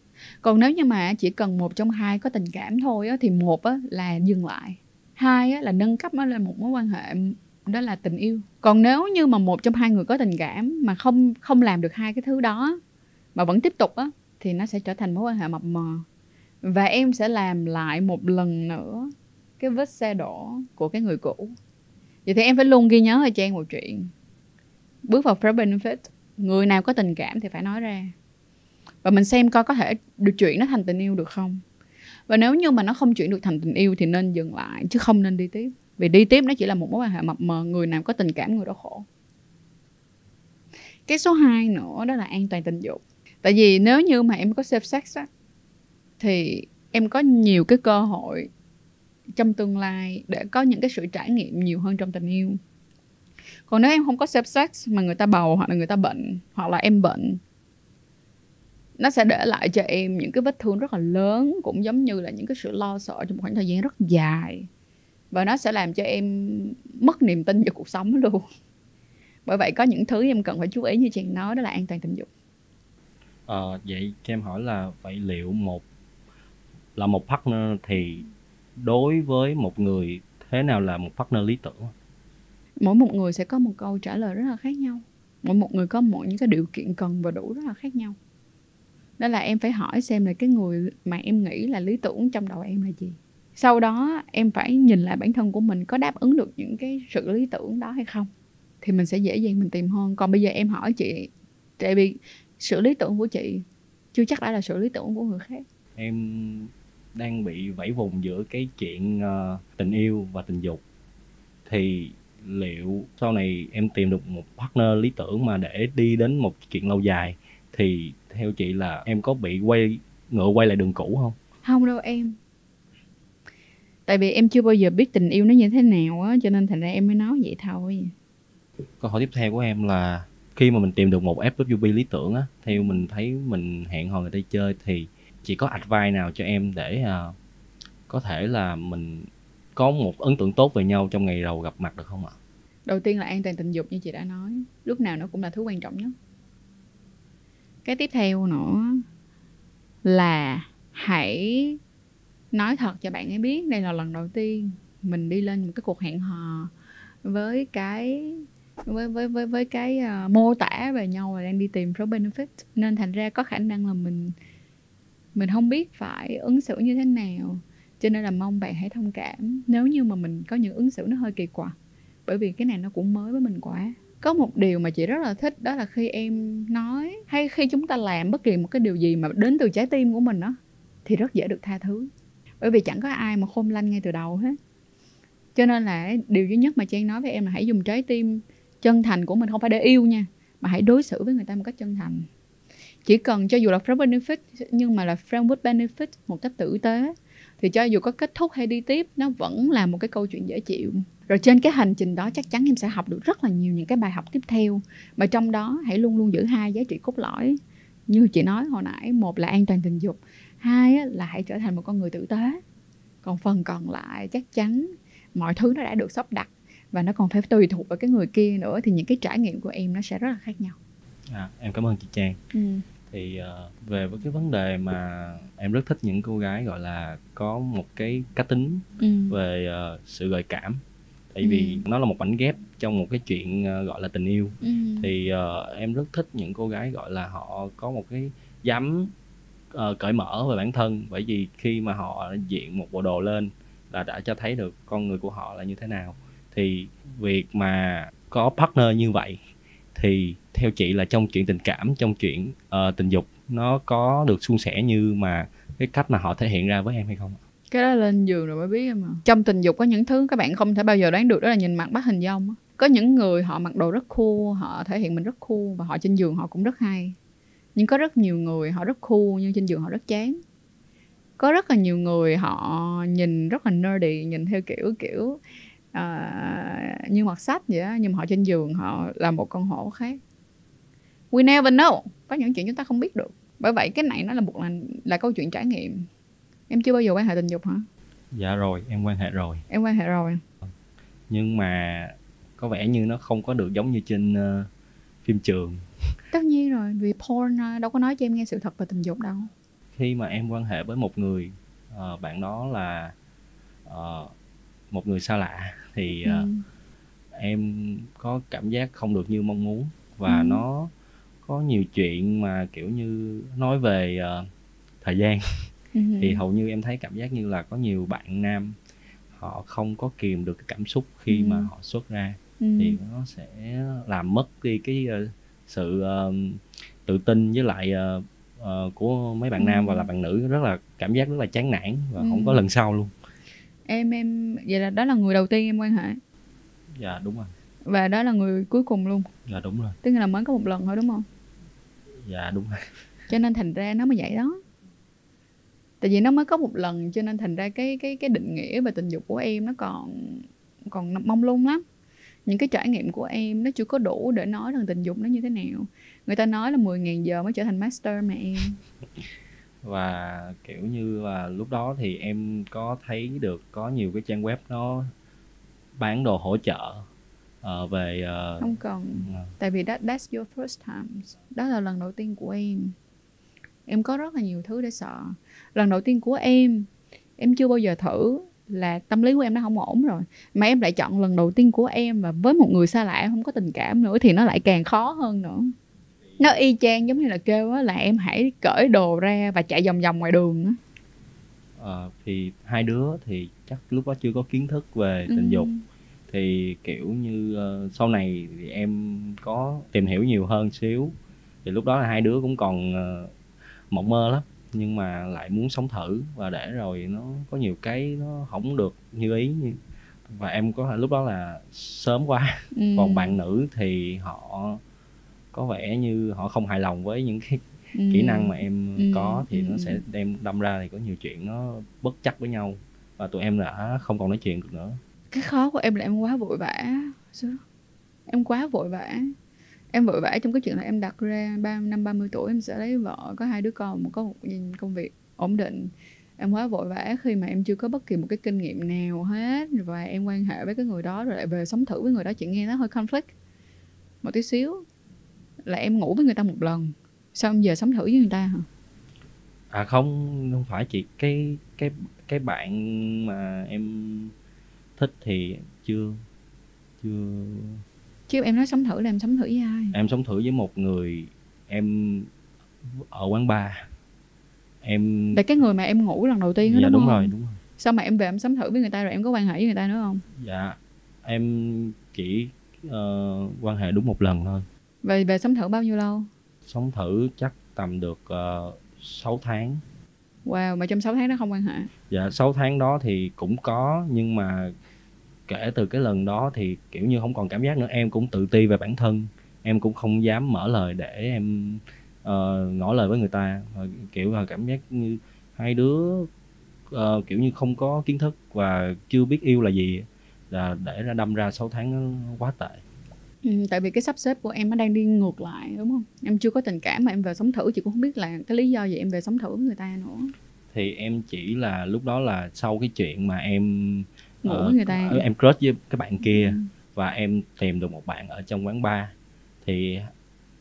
Còn nếu như mà chỉ cần một trong hai có tình cảm thôi á, thì một á, là dừng lại. Hai á, là nâng cấp nó lên một mối quan hệ đó là tình yêu. Còn nếu như mà một trong hai người có tình cảm mà không không làm được hai cái thứ đó mà vẫn tiếp tục á, thì nó sẽ trở thành mối quan hệ mập mờ. Và em sẽ làm lại một lần nữa cái vết xe đổ của cái người cũ. Vậy thì em phải luôn ghi nhớ ở trang một chuyện. Bước vào friend benefit, người nào có tình cảm thì phải nói ra. Và mình xem coi có thể được chuyển nó thành tình yêu được không. Và nếu như mà nó không chuyển được thành tình yêu thì nên dừng lại, chứ không nên đi tiếp vì đi tiếp nó chỉ là một mối quan hệ mập mờ, người nào có tình cảm người đó khổ. Cái số 2 nữa đó là an toàn tình dục. Tại vì nếu như mà em có safe sex á, thì em có nhiều cái cơ hội trong tương lai để có những cái sự trải nghiệm nhiều hơn trong tình yêu. Còn nếu em không có safe sex mà người ta bầu hoặc là người ta bệnh hoặc là em bệnh, nó sẽ để lại cho em những cái vết thương rất là lớn, cũng giống như là những cái sự lo sợ trong một khoảng thời gian rất dài và nó sẽ làm cho em mất niềm tin vào cuộc sống luôn. Bởi vậy có những thứ em cần phải chú ý như chị nói đó là an toàn tình dục. Ờ, vậy cho em hỏi là vậy liệu một là một partner thì đối với một người thế nào là một partner lý tưởng? Mỗi một người sẽ có một câu trả lời rất là khác nhau. Mỗi một người có một những cái điều kiện cần và đủ rất là khác nhau. Đó là em phải hỏi xem là cái người mà em nghĩ là lý tưởng trong đầu em là gì sau đó em phải nhìn lại bản thân của mình có đáp ứng được những cái sự lý tưởng đó hay không? Thì mình sẽ dễ dàng mình tìm hơn. Còn bây giờ em hỏi chị tại vì sự lý tưởng của chị chưa chắc đã là sự lý tưởng của người khác. Em đang bị vẫy vùng giữa cái chuyện uh, tình yêu và tình dục. Thì liệu sau này em tìm được một partner lý tưởng mà để đi đến một chuyện lâu dài thì theo chị là em có bị quay ngựa quay lại đường cũ không? Không đâu em tại vì em chưa bao giờ biết tình yêu nó như thế nào á cho nên thành ra em mới nói vậy thôi. Câu hỏi tiếp theo của em là khi mà mình tìm được một FWB lý tưởng á theo mình thấy mình hẹn hò người ta chơi thì chỉ có advice nào cho em để uh, có thể là mình có một ấn tượng tốt về nhau trong ngày đầu gặp mặt được không ạ? Đầu tiên là an toàn tình dục như chị đã nói lúc nào nó cũng là thứ quan trọng nhất. Cái tiếp theo nữa là hãy nói thật cho bạn ấy biết đây là lần đầu tiên mình đi lên một cái cuộc hẹn hò với cái với với với với cái uh, mô tả về nhau và đang đi tìm số benefit nên thành ra có khả năng là mình mình không biết phải ứng xử như thế nào. Cho nên là mong bạn hãy thông cảm. Nếu như mà mình có những ứng xử nó hơi kỳ quặc bởi vì cái này nó cũng mới với mình quá. Có một điều mà chị rất là thích đó là khi em nói hay khi chúng ta làm bất kỳ một cái điều gì mà đến từ trái tim của mình đó thì rất dễ được tha thứ bởi vì chẳng có ai mà khôn lanh ngay từ đầu hết. Cho nên là điều duy nhất mà trang nói với em là hãy dùng trái tim chân thành của mình, không phải để yêu nha, mà hãy đối xử với người ta một cách chân thành. Chỉ cần cho dù là friend benefit, nhưng mà là friend with benefit một cách tử tế, thì cho dù có kết thúc hay đi tiếp, nó vẫn là một cái câu chuyện dễ chịu. Rồi trên cái hành trình đó chắc chắn em sẽ học được rất là nhiều những cái bài học tiếp theo, mà trong đó hãy luôn luôn giữ hai giá trị cốt lõi. Như chị nói hồi nãy, một là an toàn tình dục hai là hãy trở thành một con người tử tế còn phần còn lại chắc chắn mọi thứ nó đã được sắp đặt và nó còn phải tùy thuộc vào cái người kia nữa thì những cái trải nghiệm của em nó sẽ rất là khác nhau à, em cảm ơn chị trang ừ. thì uh, về với cái vấn đề mà em rất thích những cô gái gọi là có một cái cá tính ừ. về uh, sự gợi cảm tại vì ừ. nó là một mảnh ghép trong một cái chuyện uh, gọi là tình yêu ừ. thì uh, em rất thích những cô gái gọi là họ có một cái dám uh, cởi mở về bản thân. Bởi vì khi mà họ diện một bộ đồ lên là đã cho thấy được con người của họ là như thế nào. Thì việc mà có partner như vậy thì theo chị là trong chuyện tình cảm trong chuyện uh, tình dục nó có được suôn sẻ như mà cái cách mà họ thể hiện ra với em hay không cái đó lên giường rồi mới biết em mà trong tình dục có những thứ các bạn không thể bao giờ đoán được đó là nhìn mặt bắt hình dong có những người họ mặc đồ rất cool họ thể hiện mình rất cool và họ trên giường họ cũng rất hay nhưng có rất nhiều người họ rất cool nhưng trên giường họ rất chán. Có rất là nhiều người họ nhìn rất là nerdy nhìn theo kiểu kiểu uh, như mặt sách vậy á nhưng mà họ trên giường họ là một con hổ khác. We never know. Có những chuyện chúng ta không biết được. Bởi vậy cái này nó là một là là câu chuyện trải nghiệm. Em chưa bao giờ quan hệ tình dục hả? Dạ rồi em quan hệ rồi. Em quan hệ rồi. Nhưng mà có vẻ như nó không có được giống như trên uh, phim trường tất nhiên rồi vì porn uh, đâu có nói cho em nghe sự thật về tình dục đâu khi mà em quan hệ với một người uh, bạn đó là uh, một người xa lạ thì uh, ừ. em có cảm giác không được như mong muốn và ừ. nó có nhiều chuyện mà kiểu như nói về uh, thời gian ừ. thì hầu như em thấy cảm giác như là có nhiều bạn nam họ không có kìm được cái cảm xúc khi ừ. mà họ xuất ra ừ. thì nó sẽ làm mất đi cái uh, sự uh, tự tin với lại uh, uh, của mấy bạn ừ. nam và là bạn nữ rất là cảm giác rất là chán nản và ừ. không có lần sau luôn. Em em vậy là đó là người đầu tiên em quan hệ. Dạ đúng rồi. Và đó là người cuối cùng luôn. Dạ đúng rồi. Tức là mới có một lần thôi đúng không? Dạ đúng rồi. Cho nên thành ra nó mới vậy đó. Tại vì nó mới có một lần cho nên thành ra cái cái cái định nghĩa về tình dục của em nó còn còn mong lung lắm những cái trải nghiệm của em nó chưa có đủ để nói rằng tình dục nó như thế nào. Người ta nói là 10.000 giờ mới trở thành master mà em. Và kiểu như là lúc đó thì em có thấy được có nhiều cái trang web nó bán đồ hỗ trợ uh, về uh, không cần. uh, tại vì that that's your first time đó là lần đầu tiên của em. Em có rất là nhiều thứ để sợ. Lần đầu tiên của em em chưa bao giờ thử là tâm lý của em nó không ổn rồi. Mà em lại chọn lần đầu tiên của em và với một người xa lạ không có tình cảm nữa thì nó lại càng khó hơn nữa. Nó y chang giống như là kêu á là em hãy cởi đồ ra và chạy vòng vòng ngoài đường á. À, thì hai đứa thì chắc lúc đó chưa có kiến thức về tình ừ. dục thì kiểu như uh, sau này thì em có tìm hiểu nhiều hơn xíu. Thì lúc đó là hai đứa cũng còn uh, mộng mơ lắm nhưng mà lại muốn sống thử và để rồi nó có nhiều cái nó không được như ý như và em có lúc đó là sớm quá ừ. còn bạn nữ thì họ có vẻ như họ không hài lòng với những cái ừ. kỹ năng mà em ừ. có thì ừ. nó sẽ đem đâm ra thì có nhiều chuyện nó bất chắc với nhau và tụi em đã không còn nói chuyện được nữa cái khó của em là em quá vội vã em quá vội vã em vội vã trong cái chuyện là em đặt ra ba, năm, ba mươi tuổi em sẽ lấy vợ, có hai đứa con một có một công việc ổn định. Em quá vội vã khi mà em chưa có bất kỳ một cái kinh nghiệm nào hết, và em quan hệ với cái người đó rồi lại về sống thử với người đó, chị nghe nó hơi conflict. Một tí xíu, là em ngủ với người ta một lần, sao em giờ sống thử với người ta hả? À không không phải chị. Cái cái cái bạn mà em thích thì chưa chưa chứ em nói sống thử là em sống thử với ai? Em sống thử với một người em ở quán bar. Em để cái người mà em ngủ lần đầu tiên đó dạ đúng, đúng không? rồi đúng rồi. Sao mà em về em sống thử với người ta rồi em có quan hệ với người ta nữa không? Dạ em chỉ ờ, quan hệ đúng một lần thôi. Về về sống thử bao nhiêu lâu? Sống thử chắc tầm được uh, 6 tháng. Wow mà trong 6 tháng đó không quan hệ. Dạ 6 tháng đó thì cũng có nhưng mà kể từ cái lần đó thì kiểu như không còn cảm giác nữa. Em cũng tự ti về bản thân. Em cũng không dám mở lời để em uh, ngỏ lời với người ta. Và kiểu là cảm giác như hai đứa ờ, kiểu như không có kiến thức và chưa biết yêu là gì là để ra đâm ra 6 tháng quá tệ. Ừ, tại vì cái sắp xếp của em nó đang đi ngược lại đúng không? Em chưa có tình cảm mà em về sống thử chị cũng không biết là cái lý do gì em về sống thử với người ta nữa. Thì em chỉ là lúc đó là sau cái chuyện mà em ngủ ờ, với người ta em crush với cái bạn kia Ừ. và em tìm được một bạn ở trong quán bar thì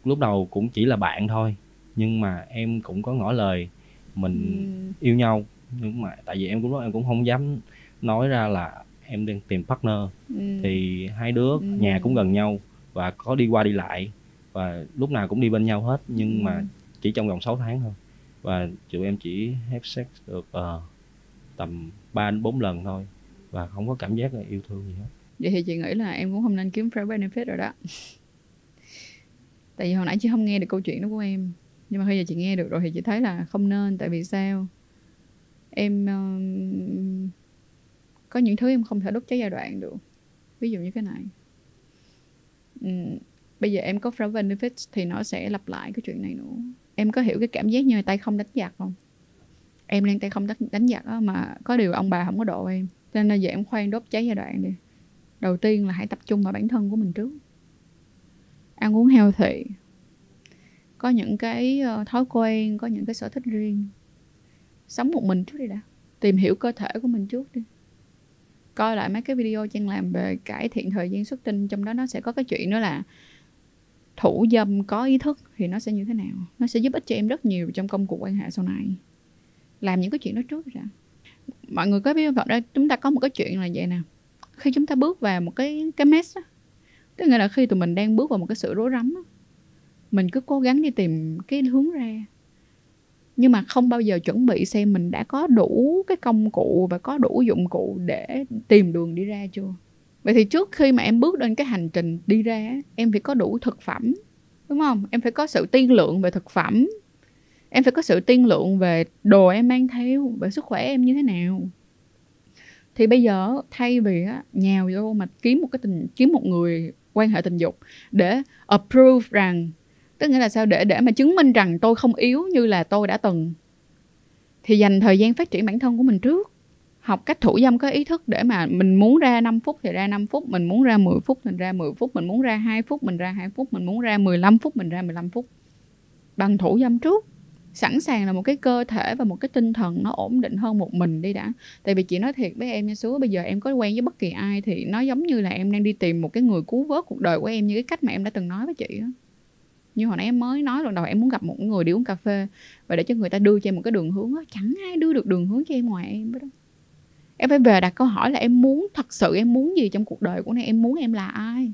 lúc đầu cũng chỉ là bạn thôi nhưng mà em cũng có ngỏ lời mình Ừ. yêu nhau nhưng mà tại vì em cũng em cũng không dám nói ra là em đang tìm partner Ừ. thì hai đứa Ừ. nhà cũng gần nhau và có đi qua đi lại và lúc nào cũng đi bên nhau hết nhưng Ừ. mà chỉ trong vòng 6 tháng thôi và tụi em chỉ have sex được ờ, tầm 3 đến 4 lần thôi và không có cảm giác là yêu thương gì hết. Vậy thì chị nghĩ là em cũng không nên kiếm friend benefit rồi đó. Tại vì hồi nãy chị không nghe được câu chuyện đó của em nhưng mà bây giờ chị nghe được rồi thì chị thấy là không nên tại vì sao? Em um, có những thứ em không thể đốt cháy giai đoạn được ví dụ như cái này. Ừm, bây giờ em có friend benefits thì nó sẽ lặp lại cái chuyện này nữa. Em có hiểu cái cảm giác như tay không đánh giặc không? Em đang tay không đánh, đánh giặc á mà có điều ông bà không có độ em nên là giờ em khoan đốt cháy giai đoạn đi. Đầu tiên là hãy tập trung vào bản thân của mình trước. Ăn uống heo thị có những cái ờ, thói quen, có những cái sở thích riêng. Sống một mình trước đi đã. Tìm hiểu cơ thể của mình trước đi. Coi lại mấy cái video trang làm về cải thiện thời gian xuất tinh, trong đó nó sẽ có cái chuyện đó là thủ dâm có ý thức thì nó sẽ như thế nào. Nó sẽ giúp ích cho em rất nhiều trong công cuộc quan hệ sau này. Làm những cái chuyện đó trước đã mọi người có biết không? Đó chúng ta có một cái chuyện là vậy nè. Khi chúng ta bước vào một cái cái mess á tức nghĩa là khi tụi mình đang bước vào một cái sự rối rắm á, mình cứ cố gắng đi tìm cái hướng ra. Nhưng mà không bao giờ chuẩn bị xem mình đã có đủ cái công cụ và có đủ dụng cụ để tìm đường đi ra chưa. Vậy thì trước khi mà em bước lên cái hành trình đi ra em phải có đủ thực phẩm, đúng không? Em phải có sự tiên lượng về thực phẩm em phải có sự tiên lượng về đồ em mang theo về sức khỏe em như thế nào. Thì bây giờ thay vì á, nhào vô mà kiếm một cái tình kiếm một người quan hệ tình dục để approve rằng tức nghĩa là sao? Để để mà chứng minh rằng tôi không yếu như là tôi đã từng. Thì dành thời gian phát triển bản thân của mình trước. Học cách thủ dâm có ý thức để mà mình muốn ra 5 phút thì ra 5 phút mình muốn ra 10 phút mình ra 10 phút mình muốn ra 2 phút mình ra 2 phút mình muốn ra 15 phút mình ra 15 phút. Bằng thủ dâm trước sẵn sàng là một cái cơ thể và một cái tinh thần nó ổn định hơn một mình đi đã tại vì chị nói thiệt với em nha số bây giờ em có quen với bất kỳ ai thì nó giống như là em đang đi tìm một cái người cứu vớt cuộc đời của em như cái cách mà em đã từng nói với chị đó. như hồi nãy em mới nói lần đầu em muốn gặp một người đi uống cà phê và để cho người ta đưa cho em một cái đường hướng đó. chẳng ai đưa được đường hướng cho em ngoài em đó em phải về đặt câu hỏi là em muốn thật sự em muốn gì trong cuộc đời của này, em muốn em là ai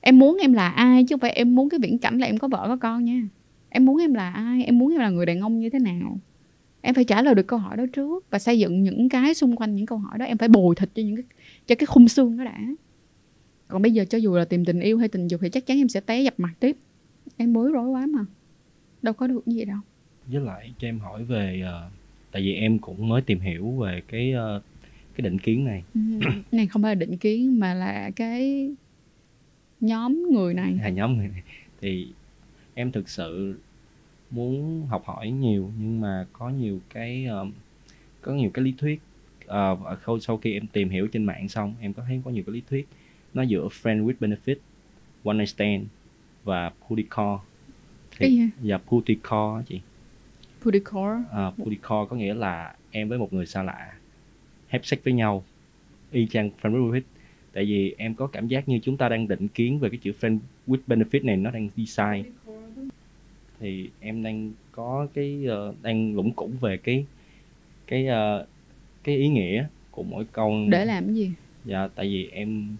em muốn em là ai chứ không phải em muốn cái viễn cảnh là em có vợ có con nha em muốn em là ai? Em muốn em là người đàn ông như thế nào? Em phải trả lời được câu hỏi đó trước và xây dựng những cái xung quanh những câu hỏi đó. Em phải bồi thịt cho những cái cho cái khung xương đó đã. Còn bây giờ cho dù là tìm tình yêu hay tình dục thì chắc chắn em sẽ té dập mặt tiếp. Em bối rối quá mà. Đâu có được gì đâu. Với lại cho em hỏi về ờ, tại vì em cũng mới tìm hiểu về cái ờ, cái định kiến này. Ừ, này không phải là định kiến mà là cái nhóm người này. Hai nhóm người này. Thì em thực sự muốn học hỏi nhiều nhưng mà có nhiều cái ờ, có nhiều cái lý thuyết Ờ, khâu sau khi em tìm hiểu trên mạng xong em có thấy có nhiều cái lý thuyết nó giữa friend with benefit one night stand và booty call gì và booty call á chị. Pudicore uh, Pudicore có nghĩa là em với một người xa lạ have sex với nhau y chang friend with benefit. Tại vì em có cảm giác như chúng ta đang định kiến về cái chữ friend with benefit này nó đang đi sai thì em đang có cái uh, đang lủng củng về cái cái uh, cái ý nghĩa của mỗi câu. Để làm cái gì? Dạ tại vì em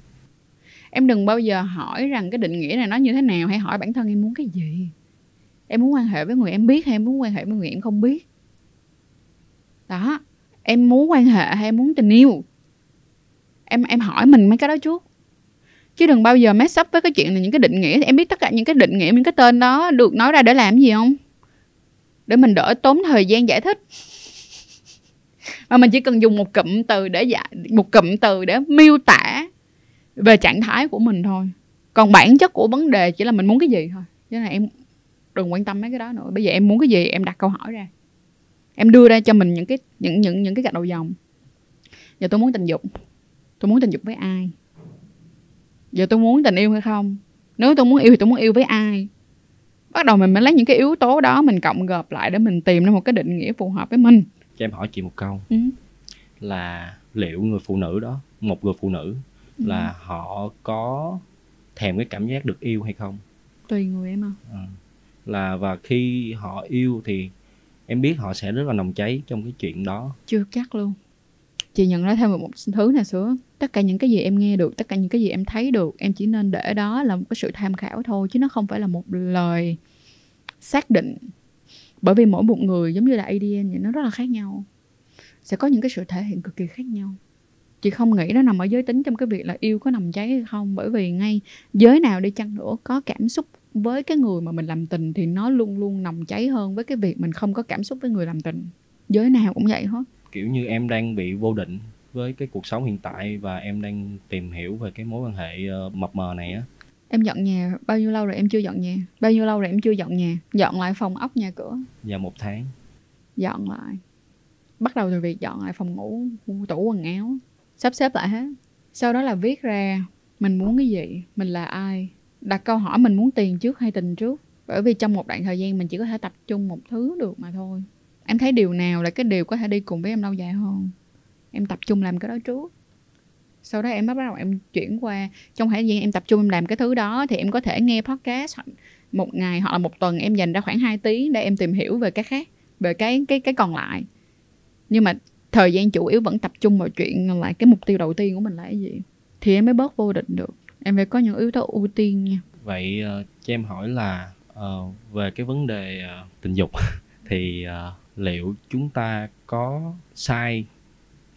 em đừng bao giờ hỏi rằng cái định nghĩa này nó như thế nào hãy hỏi bản thân em muốn cái gì. Em muốn quan hệ với người em biết hay em muốn quan hệ với người em không biết. Đó em muốn quan hệ hay em muốn tình yêu? Em em hỏi mình mấy cái đó trước chứ đừng bao giờ mess up với cái chuyện là những cái định nghĩa. Em biết tất cả những cái định nghĩa, những cái tên đó được nói ra để làm gì không? Để mình đỡ tốn thời gian giải thích. Mà mình chỉ cần dùng một cụm từ để giải một cụm từ để miêu tả về trạng thái của mình thôi. Còn bản chất của vấn đề chỉ là mình muốn cái gì thôi. Chứ là em đừng quan tâm mấy cái đó nữa. Bây giờ em muốn cái gì, em đặt câu hỏi ra. Em đưa ra cho mình những cái, những những những cái gạch đầu dòng. Giờ tôi muốn tình dục. Tôi muốn tình dục với ai? Giờ tôi muốn tình yêu hay không? Nếu tôi muốn yêu thì tôi muốn yêu với ai? Bắt đầu mình mới lấy những cái yếu tố đó mình cộng gộp lại để mình tìm ra một cái định nghĩa phù hợp với mình. Cho em hỏi chị một câu. Ừ. là liệu người phụ nữ đó một người phụ nữ Ừ. là họ có thèm cái cảm giác được yêu hay không? Tùy người em à à, là và khi họ yêu thì em biết họ sẽ rất là nồng cháy trong cái chuyện đó. Chưa chắc luôn chị nhận ra thêm một, một thứ nè sữa tất cả những cái gì em nghe được tất cả những cái gì em thấy được em chỉ nên để đó là một cái sự tham khảo thôi chứ nó không phải là một lời xác định. Bởi vì mỗi một người giống như là ADN vậy nó rất là khác nhau. Sẽ có những cái sự thể hiện cực kỳ khác nhau. Chị không nghĩ nó nằm ở giới tính trong cái việc là yêu có nằm cháy hay không bởi vì ngay giới nào đi chăng nữa có cảm xúc với cái người mà mình làm tình thì nó luôn luôn nồng cháy hơn với cái việc mình không có cảm xúc với người làm tình. Giới nào cũng vậy hết kiểu như em đang bị vô định với cái cuộc sống hiện tại và em đang tìm hiểu về cái mối quan hệ ờ, mập mờ này á. Em dọn nhà bao nhiêu lâu rồi em chưa dọn nhà? Bao nhiêu lâu rồi em chưa dọn nhà? Dọn lại phòng ốc nhà cửa. Và một tháng. Dọn lại. Bắt đầu từ việc dọn lại phòng ngủ tủ quần áo. Sắp xếp lại hết. Sau đó là viết ra mình muốn cái gì mình là ai đặt câu hỏi mình muốn tiền trước hay tình trước. Bởi vì trong một đoạn thời gian mình chỉ có thể tập trung một thứ được mà thôi em thấy điều nào là cái điều có thể đi cùng với em lâu dài hơn? Em tập trung làm cái đó trước. Sau đó em bắt đầu em chuyển qua trong thời gian em tập trung em làm cái thứ đó thì em có thể nghe podcast một ngày hoặc là một tuần em dành ra khoảng 2 tiếng để em tìm hiểu về cái khác về cái cái cái còn lại. Nhưng mà thời gian chủ yếu vẫn tập trung vào chuyện là cái mục tiêu đầu tiên của mình là cái gì? Thì em mới bớt vô định được. Em phải có những yếu tố ưu tiên nha. Vậy uh, cho em hỏi là uh, về cái vấn đề uh, tình dục thì uh, liệu chúng ta có sai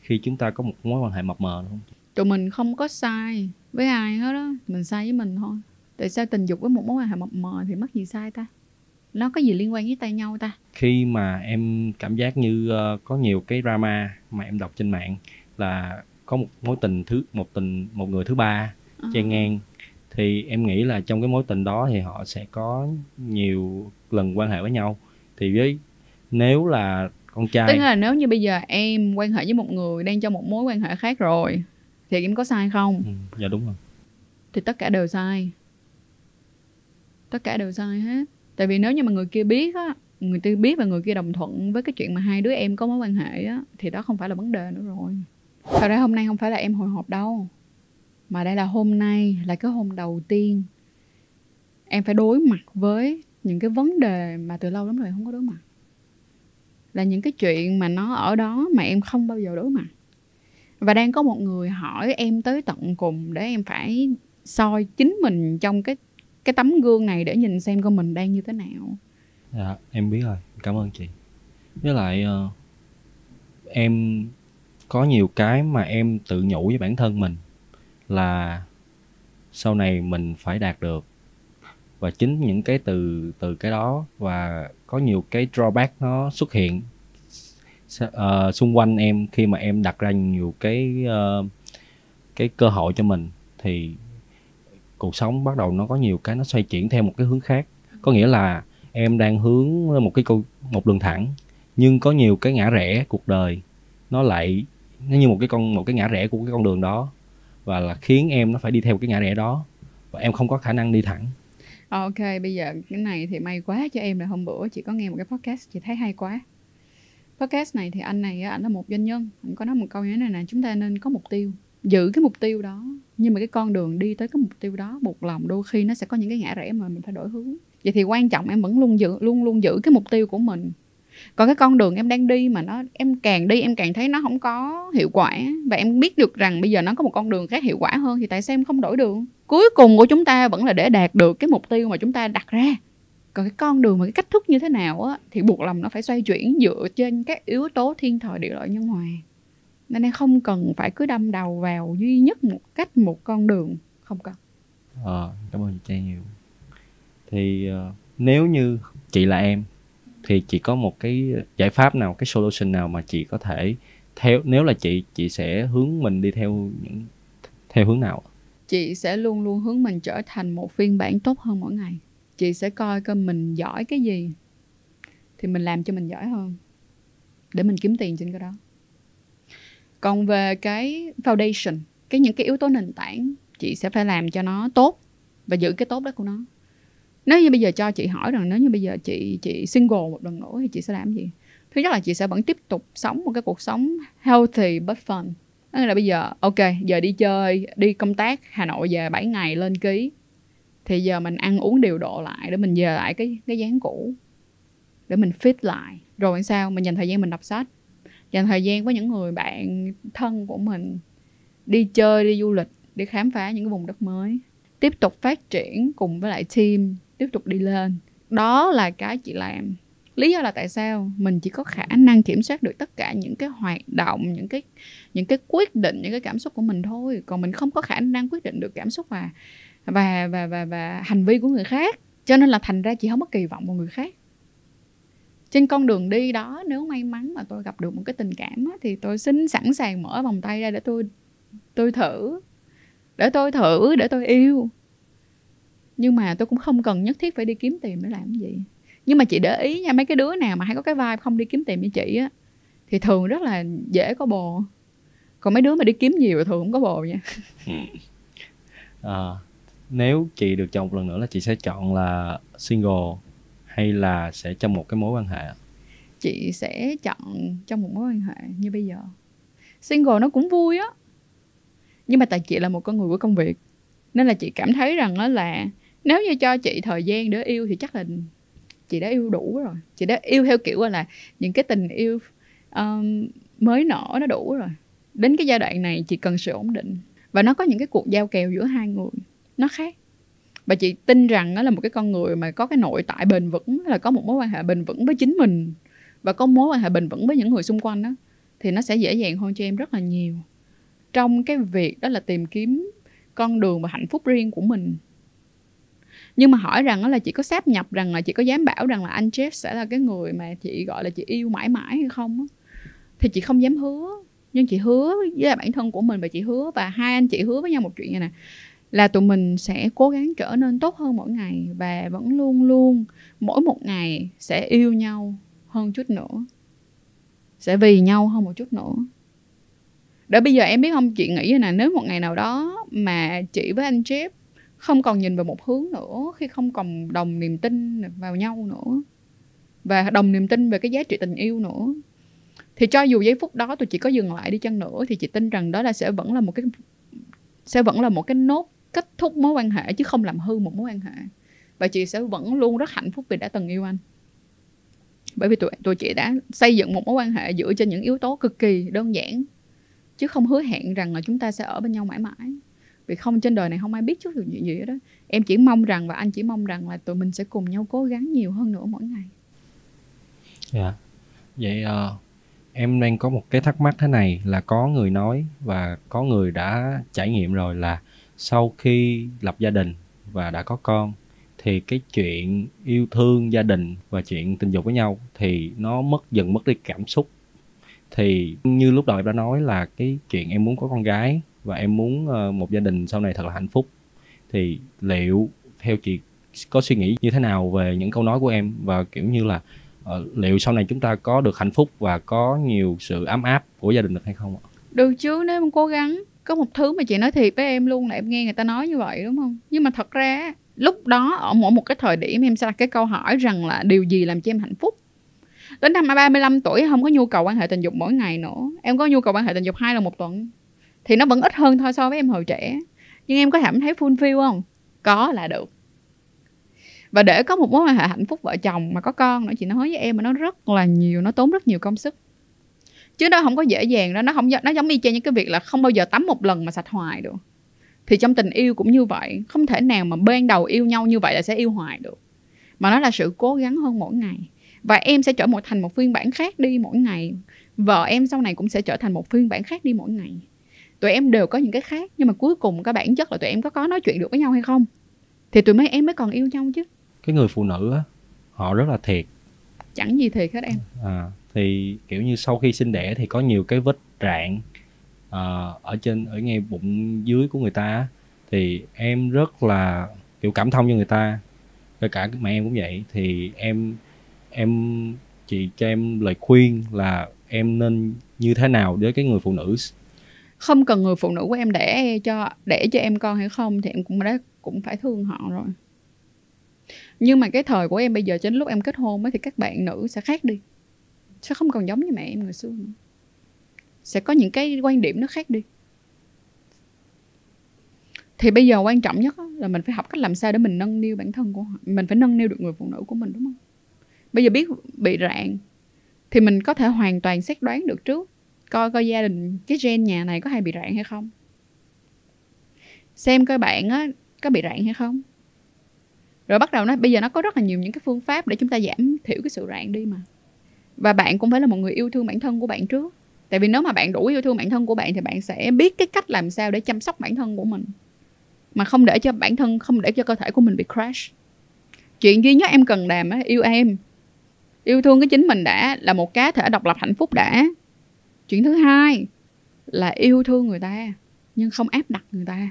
khi chúng ta có một mối quan hệ mập mờ không? Tụi mình không có sai với ai hết đó mình sai với mình thôi. Tại sao tình dục với một mối quan hệ mập mờ thì mắc gì sai ta? Nó có gì liên quan với tay nhau ta? Khi mà em cảm giác như ờ, có nhiều cái drama mà em đọc trên mạng là có một mối tình thứ một tình một người thứ ba Ờ. chen ngang thì em nghĩ là trong cái mối tình đó thì họ sẽ có nhiều lần quan hệ với nhau. Thì với nếu là con tức trai là nếu như bây giờ em quan hệ với một người đang trong một mối quan hệ khác rồi thì em có sai không? Ừ, dạ đúng rồi. Thì tất cả đều sai. Tất cả đều sai hết. Tại vì nếu như mà người kia biết á người kia biết và người kia đồng thuận với cái chuyện mà hai đứa em có mối quan hệ á thì đó không phải là vấn đề nữa rồi. Thật ra hôm nay không phải là em hồi hộp đâu mà đây là hôm nay là cái hôm đầu tiên em phải đối mặt với những cái vấn đề mà từ lâu lắm rồi em không có đối mặt là những cái chuyện mà nó ở đó mà em không bao giờ đối mặt. Và đang có một người hỏi em tới tận cùng để em phải soi chính mình trong cái cái tấm gương này để nhìn xem coi mình đang như thế nào. Dạ em biết rồi. Cảm ơn chị. Với lại uh, em có nhiều cái mà em tự nhủ với bản thân mình là sau này mình phải đạt được. Và chính những cái từ từ cái đó và có nhiều cái drawback nó xuất hiện uh, xung quanh em khi mà em đặt ra nhiều cái uh, cái cơ hội cho mình thì cuộc sống bắt đầu nó có nhiều cái nó xoay chuyển theo một cái hướng khác. Có nghĩa là em đang hướng một cái câu một đường thẳng nhưng có nhiều cái ngã rẽ cuộc đời nó lại nó như một cái con một cái ngã rẽ của cái con đường đó và là khiến em nó phải đi theo cái ngã rẽ đó và em không có khả năng đi thẳng ok, bây giờ cái này thì may quá cho em là hôm bữa chị có nghe một cái podcast chị thấy hay quá. Podcast này thì anh này anh là một doanh nhân anh có nói một câu như thế này nè, chúng ta nên có mục tiêu, giữ cái mục tiêu đó. Nhưng mà cái con đường đi tới cái mục tiêu đó, một lòng đôi khi nó sẽ có những cái ngã rẽ mà mình phải đổi hướng. Vậy thì quan trọng em vẫn luôn giữ, luôn luôn giữ cái mục tiêu của mình. Còn cái con đường em đang đi mà nó, em càng đi em càng thấy nó không có hiệu quả. Và em biết được rằng bây giờ nó có một con đường khác hiệu quả hơn thì tại sao em không đổi đường cuối cùng của chúng ta vẫn là để đạt được cái mục tiêu mà chúng ta đặt ra. Còn cái con đường và cái cách thức như thế nào á thì buộc lòng nó phải xoay chuyển dựa trên các yếu tố thiên thời địa lợi nhân hòa. Nên em không cần phải cứ đâm đầu vào duy nhất một cách một con đường không cần. Ờ cảm ơn chị nhiều. Thì uh, nếu như chị là em thì chị có một cái giải pháp nào cái solution nào mà chị có thể theo nếu là chị chị sẽ hướng mình đi theo những theo hướng nào chị sẽ luôn luôn hướng mình trở thành một phiên bản tốt hơn mỗi ngày. Chị sẽ coi coi mình giỏi cái gì, thì mình làm cho mình giỏi hơn, để mình kiếm tiền trên cái đó. Còn về cái foundation, cái những cái yếu tố nền tảng, chị sẽ phải làm cho nó tốt và giữ cái tốt đó của nó. Nếu như bây giờ cho chị hỏi rằng, nếu như bây giờ chị chị single một lần nữa thì chị sẽ làm gì? Thứ nhất là chị sẽ vẫn tiếp tục sống một cái cuộc sống healthy but fun. Tức là bây giờ, ok, giờ đi chơi, đi công tác Hà Nội về 7 ngày lên ký. Thì giờ mình ăn uống điều độ lại để mình về lại cái cái dáng cũ, để mình fit lại. Rồi sao? Mình dành thời gian mình đọc sách. Dành thời gian với những người bạn thân của mình đi chơi, đi du lịch, đi khám phá những cái vùng đất mới. Tiếp tục phát triển cùng với lại team, tiếp tục đi lên. Đó là cái chị làm lý do là tại sao mình chỉ có khả năng kiểm soát được tất cả những cái hoạt động những cái những cái quyết định những cái cảm xúc của mình thôi. Còn mình không có khả năng quyết định được cảm xúc và và và và, và hành vi của người khác. Cho nên là thành ra chị không có kỳ vọng vào người khác. Trên con đường đi đó nếu may mắn mà tôi gặp được một cái tình cảm á, thì tôi xin sẵn sàng mở vòng tay ra để tôi tôi thử. Để tôi thử để tôi yêu. Nhưng mà tôi cũng không cần nhất thiết phải đi kiếm tiền để làm cái gì nhưng mà chị để ý nha mấy cái đứa nào mà hay có cái vibe không đi kiếm tiền như chị á thì thường rất là dễ có bồ. Còn mấy đứa mà đi kiếm nhiều thì thường không có bồ nha. À, nếu chị được chọn một lần nữa là chị sẽ chọn là single hay là sẽ trong một cái mối quan hệ chị sẽ chọn trong một mối quan hệ như bây giờ. Single nó cũng vui á nhưng mà tại chị là một con người của công việc nên là chị cảm thấy rằng đó là nếu như cho chị thời gian để yêu thì chắc là chị đã yêu đủ rồi. Chị đã yêu theo kiểu là những cái tình yêu um, mới nở nó đủ rồi. Đến cái giai đoạn này chị cần sự ổn định và nó có những cái cuộc giao kèo giữa hai người nó khác. Và chị tin rằng đó là một cái con người mà có cái nội tại bền vững là có một mối quan hệ bền vững với chính mình và có mối quan hệ bền vững với những người xung quanh đó thì nó sẽ dễ dàng hơn cho em rất là nhiều. Trong cái việc đó là tìm kiếm con đường và hạnh phúc riêng của mình nhưng mà hỏi rằng là chị có sáp nhập rằng là chị có dám bảo rằng là anh Jeff sẽ là cái người mà chị gọi là chị yêu mãi mãi hay không thì chị không dám hứa. Nhưng chị hứa với bản thân của mình và chị hứa và hai anh chị hứa với nhau một chuyện như này là tụi mình sẽ cố gắng trở nên tốt hơn mỗi ngày và vẫn luôn luôn mỗi một ngày sẽ yêu nhau hơn chút nữa, sẽ vì nhau hơn một chút nữa. Để bây giờ em biết không, chị nghĩ là nếu một ngày nào đó mà chị với anh Jeff không còn nhìn vào một hướng nữa, khi không còn đồng niềm tin vào nhau nữa và đồng niềm tin về cái giá trị tình yêu nữa. Thì cho dù giây phút đó tôi chỉ có dừng lại đi chăng nữa thì chị tin rằng đó là sẽ vẫn là một cái, sẽ vẫn là một cái nốt kết thúc mối quan hệ chứ không làm hư một mối quan hệ. Và chị sẽ vẫn luôn rất hạnh phúc vì đã từng yêu anh. Bởi vì tụi tụi chị đã xây dựng một mối quan hệ dựa trên những yếu tố cực kỳ đơn giản, chứ không hứa hẹn rằng là chúng ta sẽ ở bên nhau mãi mãi vì không trên đời này không ai biết trước được chuyện gì đó em chỉ mong rằng và anh chỉ mong rằng là tụi mình sẽ cùng nhau cố gắng nhiều hơn nữa mỗi ngày. Dạ. Yeah. vậy uh, em đang có một cái thắc mắc thế này là có người nói và có người đã trải nghiệm rồi là sau khi lập gia đình và đã có con thì cái chuyện yêu thương gia đình và chuyện tình dục với nhau thì nó mất dần mất đi cảm xúc. Thì như lúc đầu em đã nói là cái chuyện em muốn có con gái và em muốn ờ, một gia đình sau này thật là hạnh phúc. Thì liệu theo chị có suy nghĩ như thế nào về những câu nói của em? Và kiểu như là uh, liệu sau này chúng ta có được hạnh phúc và có nhiều sự ấm áp của gia đình được hay không ạ? Được chứ nếu em cố gắng. Có một thứ mà chị nói thiệt với em luôn là em nghe người ta nói như vậy đúng không? Nhưng mà thật ra lúc đó ở mỗi một cái thời điểm em sẽ đặt cái câu hỏi rằng là điều gì làm cho em hạnh phúc? Đến năm 35 tuổi không có nhu cầu quan hệ tình dục mỗi ngày nữa. Em có nhu cầu quan hệ tình dục hai lần một tuần thì nó vẫn ít hơn thôi so với em hồi trẻ. Nhưng em có cảm thấy fulfill không? Có là được. Và để có một mối quan hệ hạnh phúc vợ chồng mà có con nữa, chị nói với em mà nó rất là nhiều, nó tốn rất nhiều công sức. Chứ nó không có dễ dàng đó nó không nó giống y chang những cái việc là không bao giờ tắm một lần mà sạch hoài được. Thì trong tình yêu cũng như vậy, không thể nào mà ban đầu yêu nhau như vậy là sẽ yêu hoài được. Mà nó là sự cố gắng hơn mỗi ngày. Và em sẽ trở một thành một phiên bản khác đi mỗi ngày. Vợ em sau này cũng sẽ trở thành một phiên bản khác đi mỗi ngày tụi em đều có những cái khác nhưng mà cuối cùng cái bản chất là tụi em có có nói chuyện được với nhau hay không? Thì tụi mấy em mới còn yêu nhau chứ. Cái người phụ nữ á họ rất là thiệt. Chẳng gì thiệt hết em. À thì kiểu như sau khi sinh đẻ thì có nhiều cái vết rạn uh, ở trên ở ngay bụng dưới của người ta thì em rất là kiểu cảm thông cho người ta kể cả mẹ em cũng vậy. Thì em em chị cho em lời khuyên là em nên như thế nào với cái người phụ nữ không cần người phụ nữ của em đẻ cho đẻ cho em con hay không thì em cũng đã cũng phải thương họ rồi. Nhưng mà cái thời của em bây giờ cho đến lúc em kết hôn ấy, thì các bạn nữ sẽ khác đi. Sẽ không còn giống như mẹ em ngày xưa nữa. Sẽ có những cái quan điểm nó khác đi. Thì bây giờ quan trọng nhất là mình phải học cách làm sao để mình nâng niu bản thân của họ mình phải nâng niu được người phụ nữ của mình đúng không? Bây giờ biết bị rạn thì mình có thể hoàn toàn xét đoán được trước coi coi gia đình cái gen nhà này có hay bị rạn hay không? Xem coi bạn á, có bị rạn hay không? Rồi bắt đầu nó bây giờ nó có rất là nhiều những cái phương pháp để chúng ta giảm thiểu cái sự rạn đi mà. Và bạn cũng phải là một người yêu thương bản thân của bạn trước. Tại vì nếu mà bạn đủ yêu thương bản thân của bạn thì bạn sẽ biết cái cách làm sao để chăm sóc bản thân của mình. Mà không để cho bản thân, không để cho cơ thể của mình bị crash. Chuyện duy nhất em cần làm á, yêu em. Yêu thương cái chính mình đã là một cá thể độc lập hạnh phúc đã chuyện thứ hai là yêu thương người ta nhưng không áp đặt người ta.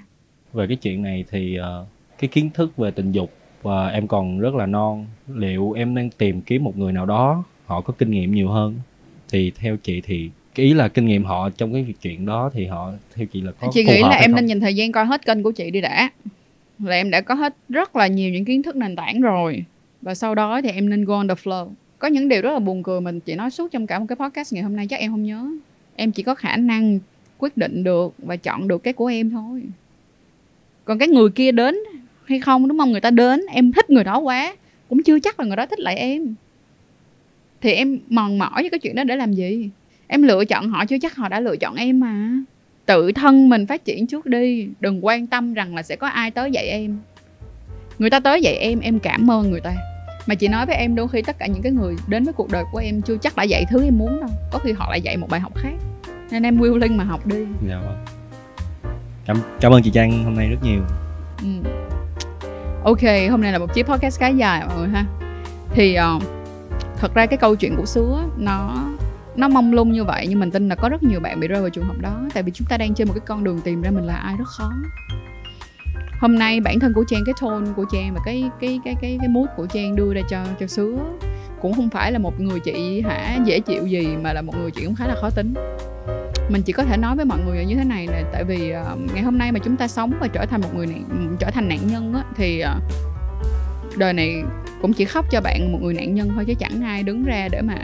Về cái chuyện này thì uh, cái kiến thức về tình dục và em còn rất là non. Liệu em đang tìm kiếm một người nào đó họ có kinh nghiệm nhiều hơn? Thì theo chị thì cái ý là kinh nghiệm họ trong cái việc chuyện đó thì họ theo chị là có chị nghĩ là em không? nên dành thời gian coi hết kênh của chị đi đã. Là em đã có hết rất là nhiều những kiến thức nền tảng rồi. Và sau đó thì em nên go on the flow. Có những điều rất là buồn cười mình chị nói suốt trong cả một cái podcast ngày hôm nay chắc em không nhớ em chỉ có khả năng quyết định được và chọn được cái của em thôi. Còn cái người kia đến hay không, đúng không? Người ta đến, em thích người đó quá, cũng chưa chắc là người đó thích lại em. Thì em mòn mỏi với cái chuyện đó để làm gì? Em lựa chọn họ chưa chắc họ đã lựa chọn em mà. Tự thân mình phát triển trước đi, đừng quan tâm rằng là sẽ có ai tới dạy em. Người ta tới dạy em em cảm ơn người ta mà chị nói với em đôi khi tất cả những cái người đến với cuộc đời của em chưa chắc đã dạy thứ em muốn đâu. Có khi họ lại dạy một bài học khác. Nên em willing mà học đi. Dạ vâng. Cảm cảm ơn chị trang hôm nay rất nhiều. Ừ. ok hôm nay là một chiếc podcast khá dài mọi người ha. Thì uh, thật ra cái câu chuyện của sứa nó nó mong lung như vậy nhưng mình tin là có rất nhiều bạn bị rơi vào trường hợp đó. Tại vì chúng ta đang trên một cái con đường tìm ra mình là ai rất khó hôm nay bản thân của trang cái tone của trang và cái cái cái cái cái mood của trang đưa ra cho cho sứa cũng không phải là một người chị hả dễ chịu gì mà là một người chị cũng khá là khó tính. Mình chỉ có thể nói với mọi người như thế này là tại vì uh, ngày hôm nay mà chúng ta sống và trở thành một người này trở thành nạn nhân á, thì uh, đời này cũng chỉ khóc cho bạn một người nạn nhân thôi chứ chẳng ai đứng ra để mà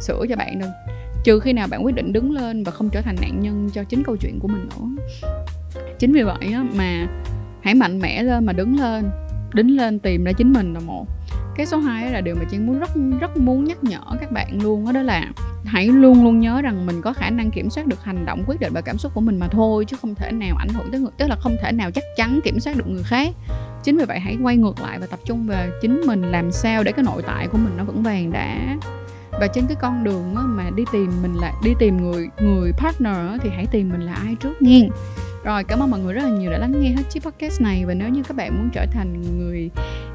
sửa cho bạn đâu. Trừ khi nào bạn quyết định đứng lên và không trở thành nạn nhân cho chính câu chuyện của mình nữa. Chính vì vậy á, mà hãy mạnh mẽ lên mà đứng lên đứng lên tìm ra chính mình là một. Cái số 2 là điều mà chị muốn rất rất muốn nhắc nhở các bạn luôn đó, đó là hãy luôn luôn nhớ rằng mình có khả năng kiểm soát được hành động quyết định và cảm xúc của mình mà thôi chứ không thể nào ảnh hưởng tới người tức là không thể nào chắc chắn kiểm soát được người khác. Chính vì vậy hãy quay ngược lại và tập trung về chính mình làm sao để cái nội tại của mình nó vững vàng đã. Và trên cái con đường mà đi tìm mình là đi tìm người người partner thì hãy tìm mình là ai trước nha rồi, cảm ơn mọi người rất là nhiều đã lắng nghe hết chiếc podcast này và nếu như các bạn muốn trở thành người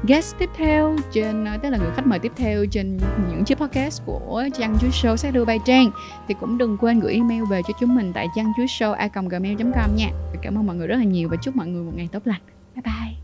guest tiếp theo trên ờ, tức là người khách mời tiếp theo trên những chiếc podcast của Trang Chuối Show sẽ đưa bài Trang, thì cũng đừng quên gửi email về cho chúng mình tại trang chuối show a gmail.com nha. Cảm ơn mọi người rất là nhiều và chúc mọi người một ngày tốt lành. Bye bye.